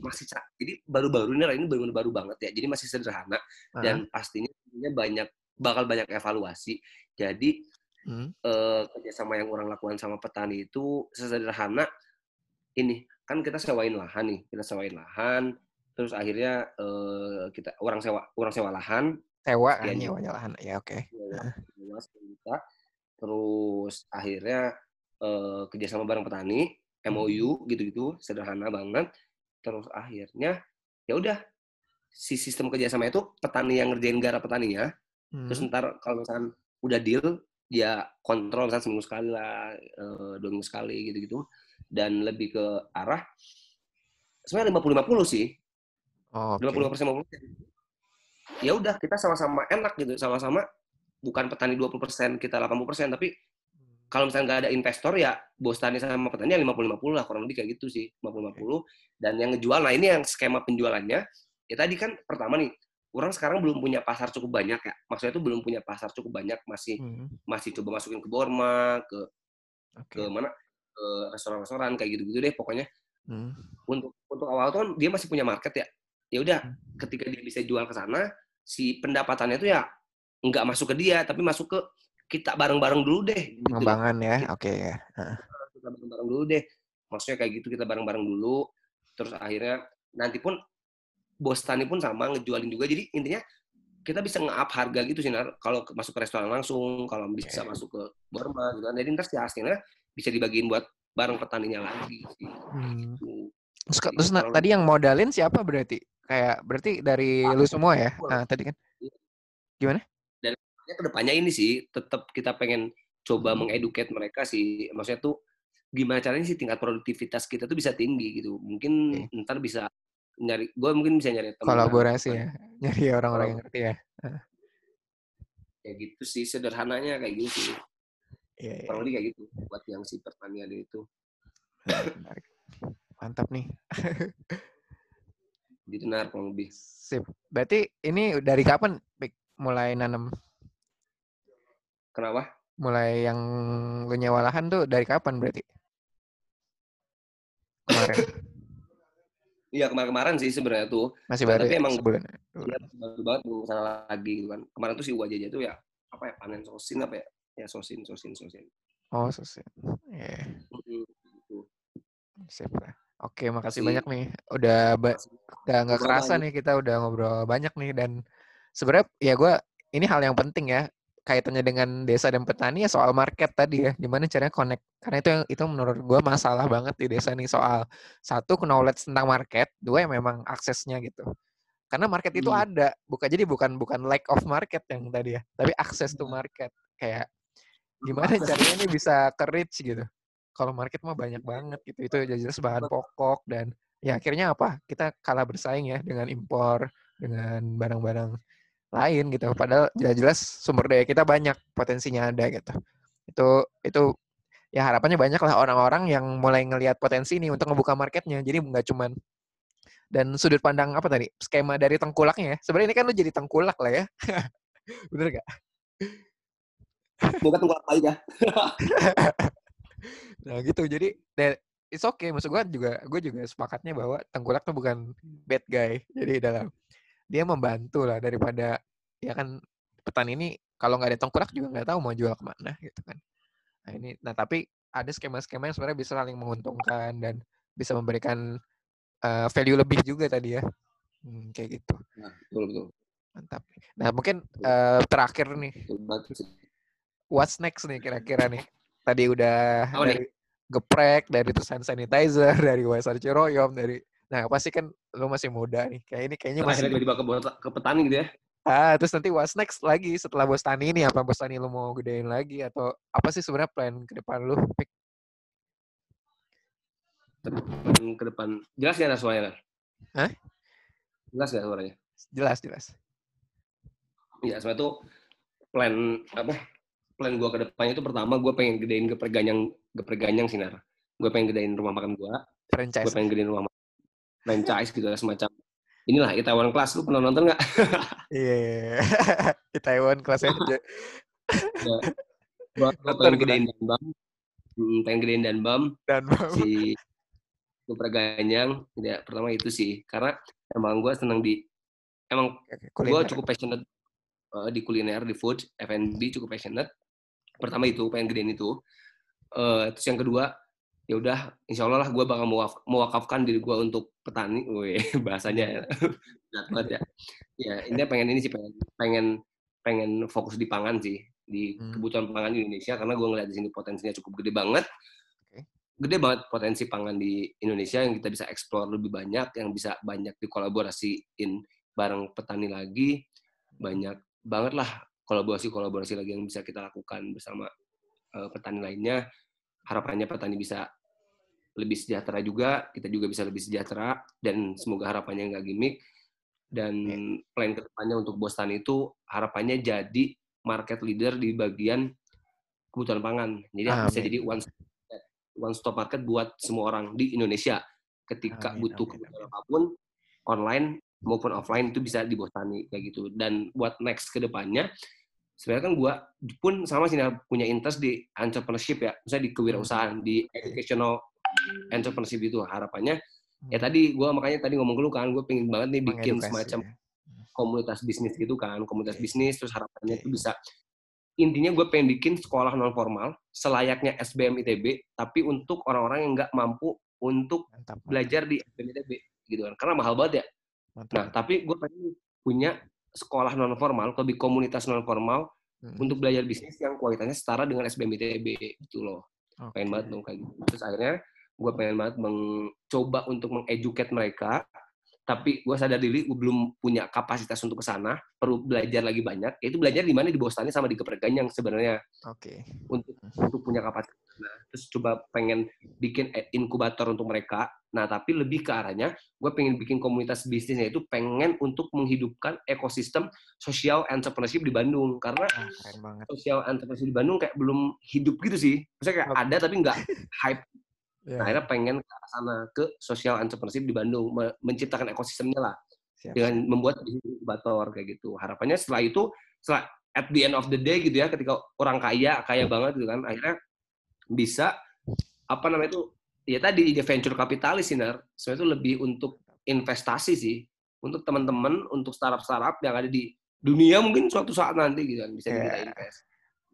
masih jadi baru-baru ini ini baru baru banget ya. Jadi masih sederhana Ah, dan pastinya banyak bakal banyak evaluasi. Jadi hmm, eh, kerjasama yang orang lakukan sama petani itu sesederhana. Ini kan kita sewain lahan nih kita sewain lahan terus akhirnya eh, kita orang sewa orang sewa lahan. Sewa kan nyewanya lahan. Ya oke. sewa 10 juta. Terus akhirnya eh, kerjasama bareng petani MOU gitu-gitu sederhana banget. Terus akhirnya ya udah si sistem kerjasama itu petani yang ngerjain garap petaninya. Terus Hmm, ntar kalau misalkan udah deal dia kontrol misalnya seminggu sekali lah eh, dua minggu sekali gitu-gitu. Dan lebih ke arah sebenarnya lima puluh lima puluh sih. Oh, lima puluh Oke. persen. Ya udah kita sama-sama enak gitu sama-sama bukan petani 20% kita 80% tapi kalau misalnya nggak ada investor ya bos tani sama petani ya 50-50 lah kurang lebih kayak gitu sih 50-50 dan yang ngejual nah ini yang skema penjualannya. Ya tadi kan pertama nih orang sekarang belum punya pasar cukup banyak ya maksudnya itu belum punya pasar cukup banyak masih Hmm, masih coba masukin ke Borma ke Oke. ke mana ke restoran-restoran kayak gitu-gitu deh pokoknya Hmm, untuk untuk awal tuh kan dia masih punya market ya ya udah Hmm. ketika dia bisa jual ke sana si pendapatannya tuh ya nggak masuk ke dia tapi masuk ke kita bareng-bareng dulu deh gitu. Pengembangan ya. Oke ya. kita bareng-bareng dulu deh maksudnya kayak gitu kita bareng-bareng dulu terus akhirnya nanti pun bos tani pun sama ngejualin juga jadi intinya kita bisa nge-up harga gitu sih kalau masuk ke restoran langsung kalau bisa Oke. masuk ke Burma gitu kan jadi ntar si hasilnya bisa dibagiin buat bareng petaninya lagi sih. Hmm. Gitu. Terus, Jadi terus na- kalau- tadi yang modalin siapa berarti? Kayak berarti dari Ah, lu semua ya? Nah, tadi kan. Ya, ke depannya ini sih tetap kita pengen coba Hmm. mengeduket mereka sih maksudnya tuh gimana caranya sih tingkat produktivitas kita tuh bisa tinggi gitu mungkin Oke. ntar bisa nyari gue mungkin bisa nyari teman kolaborasi ya nyari orang-orang yang ngerti ya kayak gitu sih sederhananya kayak gitu sih kurang lebih kayak gitu buat yang si pertanian itu Menarik. Mantap nih. gitu nar kurang lebih Sip. Berarti ini dari kapan mulai nanam? kenapa Mulai yang lu nyewa lahan tuh dari kapan berarti? Kemarin. Iya kemarin-kemarin sih sebenarnya tuh Masih Nah, baru tapi ya? emang- Sebulan. Iya, baru banget belum ke sana lagi gitu kan. Kemarin tuh si Uwa Jaja tuh ya apa ya panen sosin apa ya? Ya sosin, sosin, sosin. Oh, sosial. Iya, Mm-mm, gitu. sip lah. Oke, makasih banyak nih. Udah ba- Gak, nggak kerasa banyak. nih kita udah ngobrol banyak nih dan sebenarnya ya gue ini hal yang penting ya kaitannya dengan desa dan petani ya soal market tadi ya. Gimana caranya connect? Karena itu yang itu menurut gue masalah banget di desa nih soal satu knowledge tentang market dua yang memang aksesnya gitu. Karena market itu Hmm. ada bukan jadi bukan bukan lack of market yang tadi ya tapi akses to Iya. market. Kayak gimana caranya ini bisa ke reach gitu? Kalau market mah banyak banget gitu itu jelas bahan pokok dan ya akhirnya apa? Kita kalah bersaing ya dengan impor dengan barang-barang lain gitu. Padahal jelas-jelas sumber daya kita banyak potensinya ada gitu. Itu itu ya harapannya banyak lah orang-orang yang mulai ngelihat potensi ini untuk ngebuka marketnya. Jadi nggak cuman dan sudut pandang apa tadi? Skema dari tengkulaknya ya. Sebenarnya ini kan lu jadi tengkulak lah ya. Bener gak Semoga tunggu apa aja. Nah gitu. Jadi it's okay. Maksud gue juga gue juga sepakatnya bahwa tengkulak tuh bukan bad guy. Jadi dalam dia membantu lah daripada ya kan petani ini kalau nggak ada tengkulak juga nggak tahu mau jual ke mana gitu kan. Nah ini nah tapi ada skema-skema yang sebenarnya bisa saling menguntungkan dan bisa memberikan eh, value lebih juga tadi ya. Hmm, kayak gitu. Nah, betul betul. mantap. Nah mungkin eh, terakhir nih. What's next nih kira-kira nih? Tadi udah nih? dari geprek, dari terus hand sanitizer, dari WSR Ciroyom, dari Nah, pasti kan lu masih muda nih. Kayak ini kayaknya Terakhir masih tiba-tiba ke, ke petani gitu ya. Ah, terus nanti what's next lagi setelah Bos Tani ini apa Bos Tani lu mau gedein lagi atau apa sih sebenarnya plan ke depan lu? Dan ke depan. Jelas nggak Nar, suaranya? Hah? Jelas nggak suaranya? Jelas, jelas. Iya, sebenarnya tuh plan apa? Plan gua ke depannya itu pertama gua pengen gedein geprek ganyang geprek ganyang sih Nar. Gue pengen gedein rumah makan gua, gue Franchise. pengen gedein rumah makan franchise gitu lah semacam inilah Itaewon Class lu pernah nonton nggak? Iya. Di Taiwan kelasnya aja. Gua, gua Nonton pengen gua. gedein Danbam, hmm, pengen gedein Danbam dan si geprek ganyang. Ya, pertama itu sih karena emang gua seneng di emang gue cukup passionate uh, di kuliner, di food, F&B cukup passionate. Pertama itu pengen gedein itu. Uh, terus yang kedua, ya udah, insya Allah lah gue bakal mewak- mewakafkan diri gue untuk petani. Wih, bahasanya berat banget ya. Ya, ini pengen ini sih pengen pengen pengen fokus di pangan sih di Hmm. kebutuhan pangan di Indonesia karena gue ngeliat di sini potensinya cukup gede banget. Gede banget potensi pangan di Indonesia yang kita bisa explore lebih banyak, yang bisa banyak dikolaborasiin bareng petani lagi, banyak banget lah kolaborasi-kolaborasi lagi yang bisa kita lakukan bersama eh, petani lainnya. Harapannya petani bisa lebih sejahtera juga, kita juga bisa lebih sejahtera, dan semoga harapannya nggak gimmick. Dan plan ke depannya untuk Bos Tani itu harapannya jadi market leader di bagian kebutuhan pangan. Jadi bisa Amin. jadi one one stop market buat semua orang di Indonesia. Ketika Amin, butuh amin, kebutuhan amin. apa pun, online maupun offline itu bisa di Bos Tani kayak gitu. Dan buat next ke depannya, sebenarnya kan gua pun sama sih punya interest di entrepreneurship ya, misalnya di kewirausahaan, di educational entrepreneurship itu harapannya. Ya Hmm. tadi gua makanya tadi ngomong ke lu kan, gue pengen banget nih bikin Mengedukasi semacam ya. komunitas bisnis gitu kan, komunitas Oke. bisnis terus harapannya Oke. itu bisa intinya gue pengen bikin sekolah non formal selayaknya SBM ITB tapi untuk orang-orang yang nggak mampu untuk Mantap. mantap, belajar di SBM ITB gitu kan karena mahal banget ya Mantap. nah tapi gue pengen punya sekolah non formal lebih komunitas non formal Hmm. untuk belajar bisnis yang kualitasnya setara dengan SBM ITB gitu loh Oke. pengen banget dong kayak gitu terus akhirnya gue pengen banget mencoba untuk mengeduket mereka tapi gue sadar diri gue belum punya kapasitas untuk ke sana perlu belajar lagi banyak yaitu belajar di mana di Bostani sama di Geprek Ganyang sebenarnya Oke. untuk untuk punya kapasitas Nah, terus coba pengen bikin inkubator untuk mereka. Nah, tapi lebih ke arahnya, gue pengen bikin komunitas bisnisnya itu pengen untuk menghidupkan ekosistem social entrepreneurship di Bandung. Karena ah, social entrepreneurship di Bandung kayak belum hidup gitu sih. Maksudnya kayak ada tapi nggak hype. Yeah. Nah, akhirnya pengen ke sana ke social entrepreneurship di Bandung, menciptakan ekosistemnya lah. Siap. Dengan membuat inkubator kayak gitu. Harapannya setelah itu, setelah at the end of the day gitu ya, ketika orang kaya, kaya banget gitu kan, akhirnya bisa apa namanya itu ya tadi ide venture kapitalis sih Nar. Sebenarnya itu lebih untuk investasi sih. Untuk teman-teman, untuk startup-startup yang ada di dunia mungkin suatu saat nanti gitu kan bisa yeah. kita invest.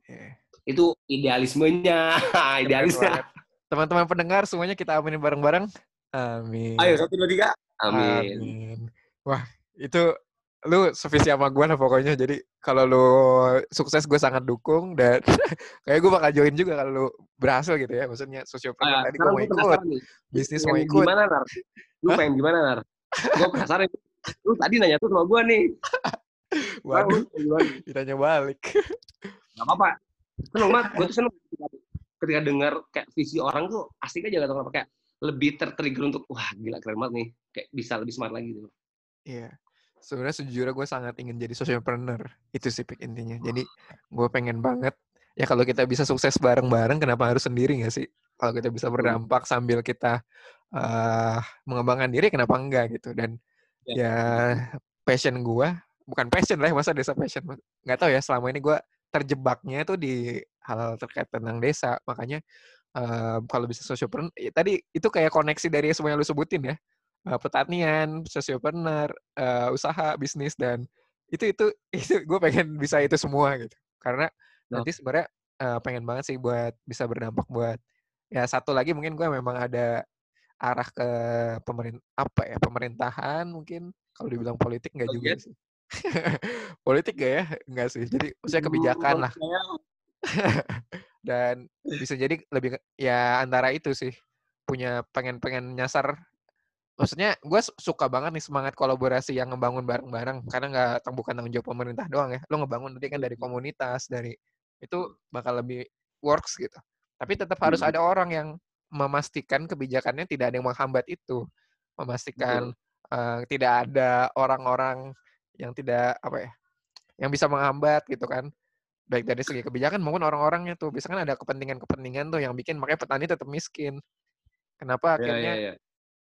Yeah. Itu idealismenya, idealisnya. Teman-teman pendengar semuanya kita aminin bareng-bareng. Amin. Ayo satu dua tiga. Amin. Amin. Wah itu lu sevisi sama gue lah pokoknya. Jadi kalau lu sukses gue sangat dukung dan kayak gue bakal join juga kalau lu berhasil gitu ya. Maksudnya sosiopreneur ah, tadi gue mau ikut, bisnis mau ikut. Gimana nar? Lu pengen gimana nar? gue penasaran. Lu tadi nanya tuh sama gue nih. Waduh, ditanya balik. Gak apa-apa. Seneng banget. Gue tuh seneng ketika dengar kayak visi orang tuh asik aja gak tau kenapa kayak lebih tertrigger untuk wah gila keren banget nih. Kayak bisa lebih smart lagi gitu. Iya. Sebenarnya sejujurnya gue sangat ingin jadi socialpreneur itu sih pik intinya. Jadi gue pengen banget ya kalau kita bisa sukses bareng-bareng kenapa harus sendiri gak sih? Kalau kita bisa berdampak sambil kita uh, mengembangkan diri kenapa enggak gitu? Dan ya, ya passion gue bukan passion lah masa desa passion nggak tahu ya selama ini gue terjebaknya itu di hal terkait tentang desa makanya uh, kalau bisa socialpreneur ya, tadi itu kayak koneksi dari semua yang lu sebutin ya uh, pertanian, sosiopreneur, uh, usaha, bisnis dan itu itu itu gue pengen bisa itu semua gitu. Karena no. nanti sebenarnya uh, pengen banget sih buat bisa berdampak buat ya satu lagi mungkin gue memang ada arah ke pemerintah apa ya pemerintahan mungkin kalau dibilang politik nggak juga sih. politik gak ya? Enggak sih. Jadi maksudnya kebijakan lah. Dan bisa jadi lebih ya antara itu sih punya pengen-pengen nyasar maksudnya gue suka banget nih semangat kolaborasi yang ngebangun bareng-bareng karena nggak bukan tanggung jawab pemerintah doang ya lo ngebangun nanti kan dari komunitas dari itu bakal lebih works gitu tapi tetap harus hmm. ada orang yang memastikan kebijakannya tidak ada yang menghambat itu memastikan uh, tidak ada orang-orang yang tidak apa ya yang bisa menghambat gitu kan. Baik dari segi kebijakan maupun orang-orangnya tuh. Bisa kan ada kepentingan-kepentingan tuh yang bikin makanya petani tetap miskin. Kenapa iya, akhirnya yeah, yeah, yeah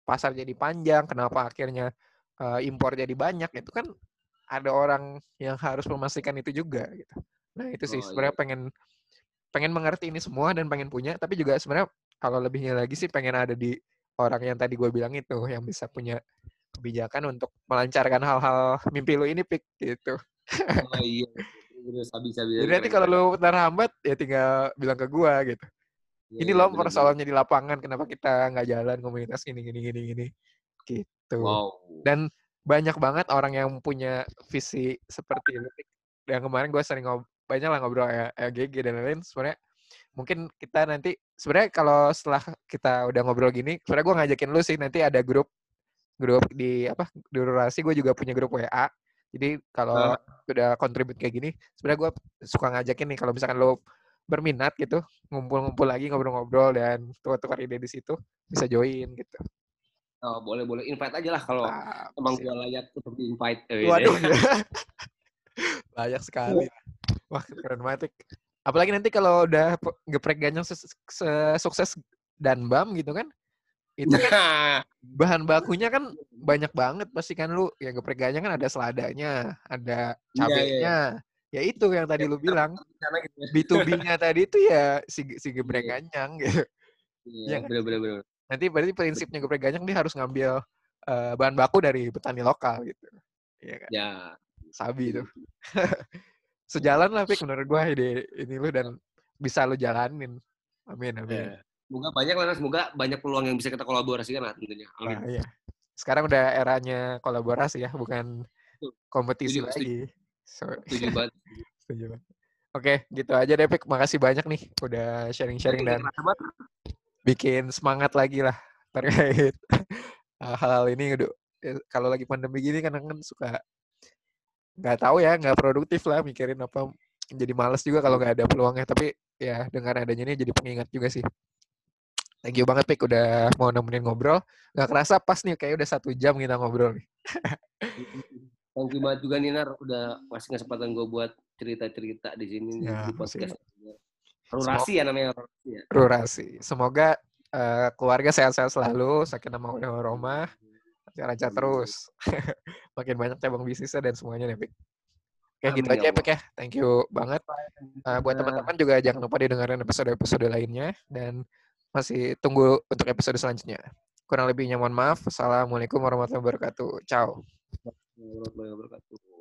pasar jadi panjang, kenapa akhirnya uh, impor jadi banyak, itu kan ada orang yang harus memastikan itu juga gitu. Nah itu sih oh, sebenarnya iya. pengen pengen mengerti ini semua dan pengen punya, tapi juga sebenarnya kalau lebihnya lagi sih pengen ada di orang yang tadi gue bilang itu yang bisa punya kebijakan untuk melancarkan hal-hal mimpi lu ini pik gitu. Oh iya. Bisa, bisa, Jadi nanti kalau lu terhambat ya tinggal bilang ke gue gitu. Ya, ini loh persoalannya di lapangan kenapa kita nggak jalan komunitas gini gini gini gini gitu. Wow. Dan banyak banget orang yang punya visi seperti ini. Yang kemarin gue sering ngob banyak lah ngobrol ya, ya GG dan lain-lain. Sebenarnya mungkin kita nanti sebenarnya kalau setelah kita udah ngobrol gini, sebenarnya gue ngajakin lu sih nanti ada grup grup di apa durasi gue juga punya grup WA. Jadi kalau uh. udah kontribut kayak gini, sebenarnya gue suka ngajakin nih kalau misalkan lo berminat gitu ngumpul-ngumpul lagi ngobrol-ngobrol dan tukar-tukar ide di situ bisa join gitu. Oh, boleh boleh invite aja lah kalau nah, emang gue layak untuk di invite. Eh, Waduh. layak sekali. Wah, keren banget. Apalagi nanti kalau udah geprek ganyang sukses dan bam gitu kan. Itu kan bahan bakunya kan banyak banget pasti kan lu ya geprek ganyang kan ada seladanya, ada iya, iya, cabenya, yeah, yeah, yeah ya itu yang tadi lu bilang B2B-nya tadi itu ya si si geprek iya. ganyang gitu. Iya, ya, bener, bener, bener. Nanti berarti prinsipnya geprek ganyang dia harus ngambil uh, bahan baku dari petani lokal gitu. Iya kan? Ya. Sabi itu. Sejalan lah Pik menurut gue ide ini lu dan bisa lu jalanin. Amin, amin. Ya. Semoga banyak lah, semoga banyak peluang yang bisa kita kolaborasikan lah tentunya. Amin. Nah, iya. Sekarang udah eranya kolaborasi ya, bukan kompetisi lagi. Setuju banget. Setuju banget. Oke, gitu aja deh, Pik. Makasih banyak nih udah sharing-sharing dan bikin semangat lagi lah terkait hal-hal ini. Udah, ya, kalau lagi pandemi gini kan kan suka nggak tahu ya, nggak produktif lah mikirin apa. Jadi males juga kalau nggak ada peluangnya. Tapi ya dengan adanya ini jadi pengingat juga sih. Thank you banget Pik udah mau nemenin ngobrol. Gak kerasa pas nih kayak udah satu jam kita ngobrol nih. Thank you banget juga Ninar udah ngasih kesempatan gue buat cerita-cerita di sini Ya, di podcast. masih- Rurasi ya namanya rurasi ya. Rurasi. Semoga eh, keluarga sehat-sehat selalu, sakinah mawaddah warahmah, lancar-lancar terus. Makin banyak cabang bisnisnya dan semuanya nih, Pik. Oke, gitu Amin, aja ya ya, Pik ya. Thank you banget. Eh, buat teman-teman juga jangan lupa didengarkan episode-episode lainnya dan masih tunggu untuk episode selanjutnya. Kurang lebihnya mohon maaf. Assalamualaikum warahmatullahi wabarakatuh. Ciao. Warahmatullahi wabarakatuh.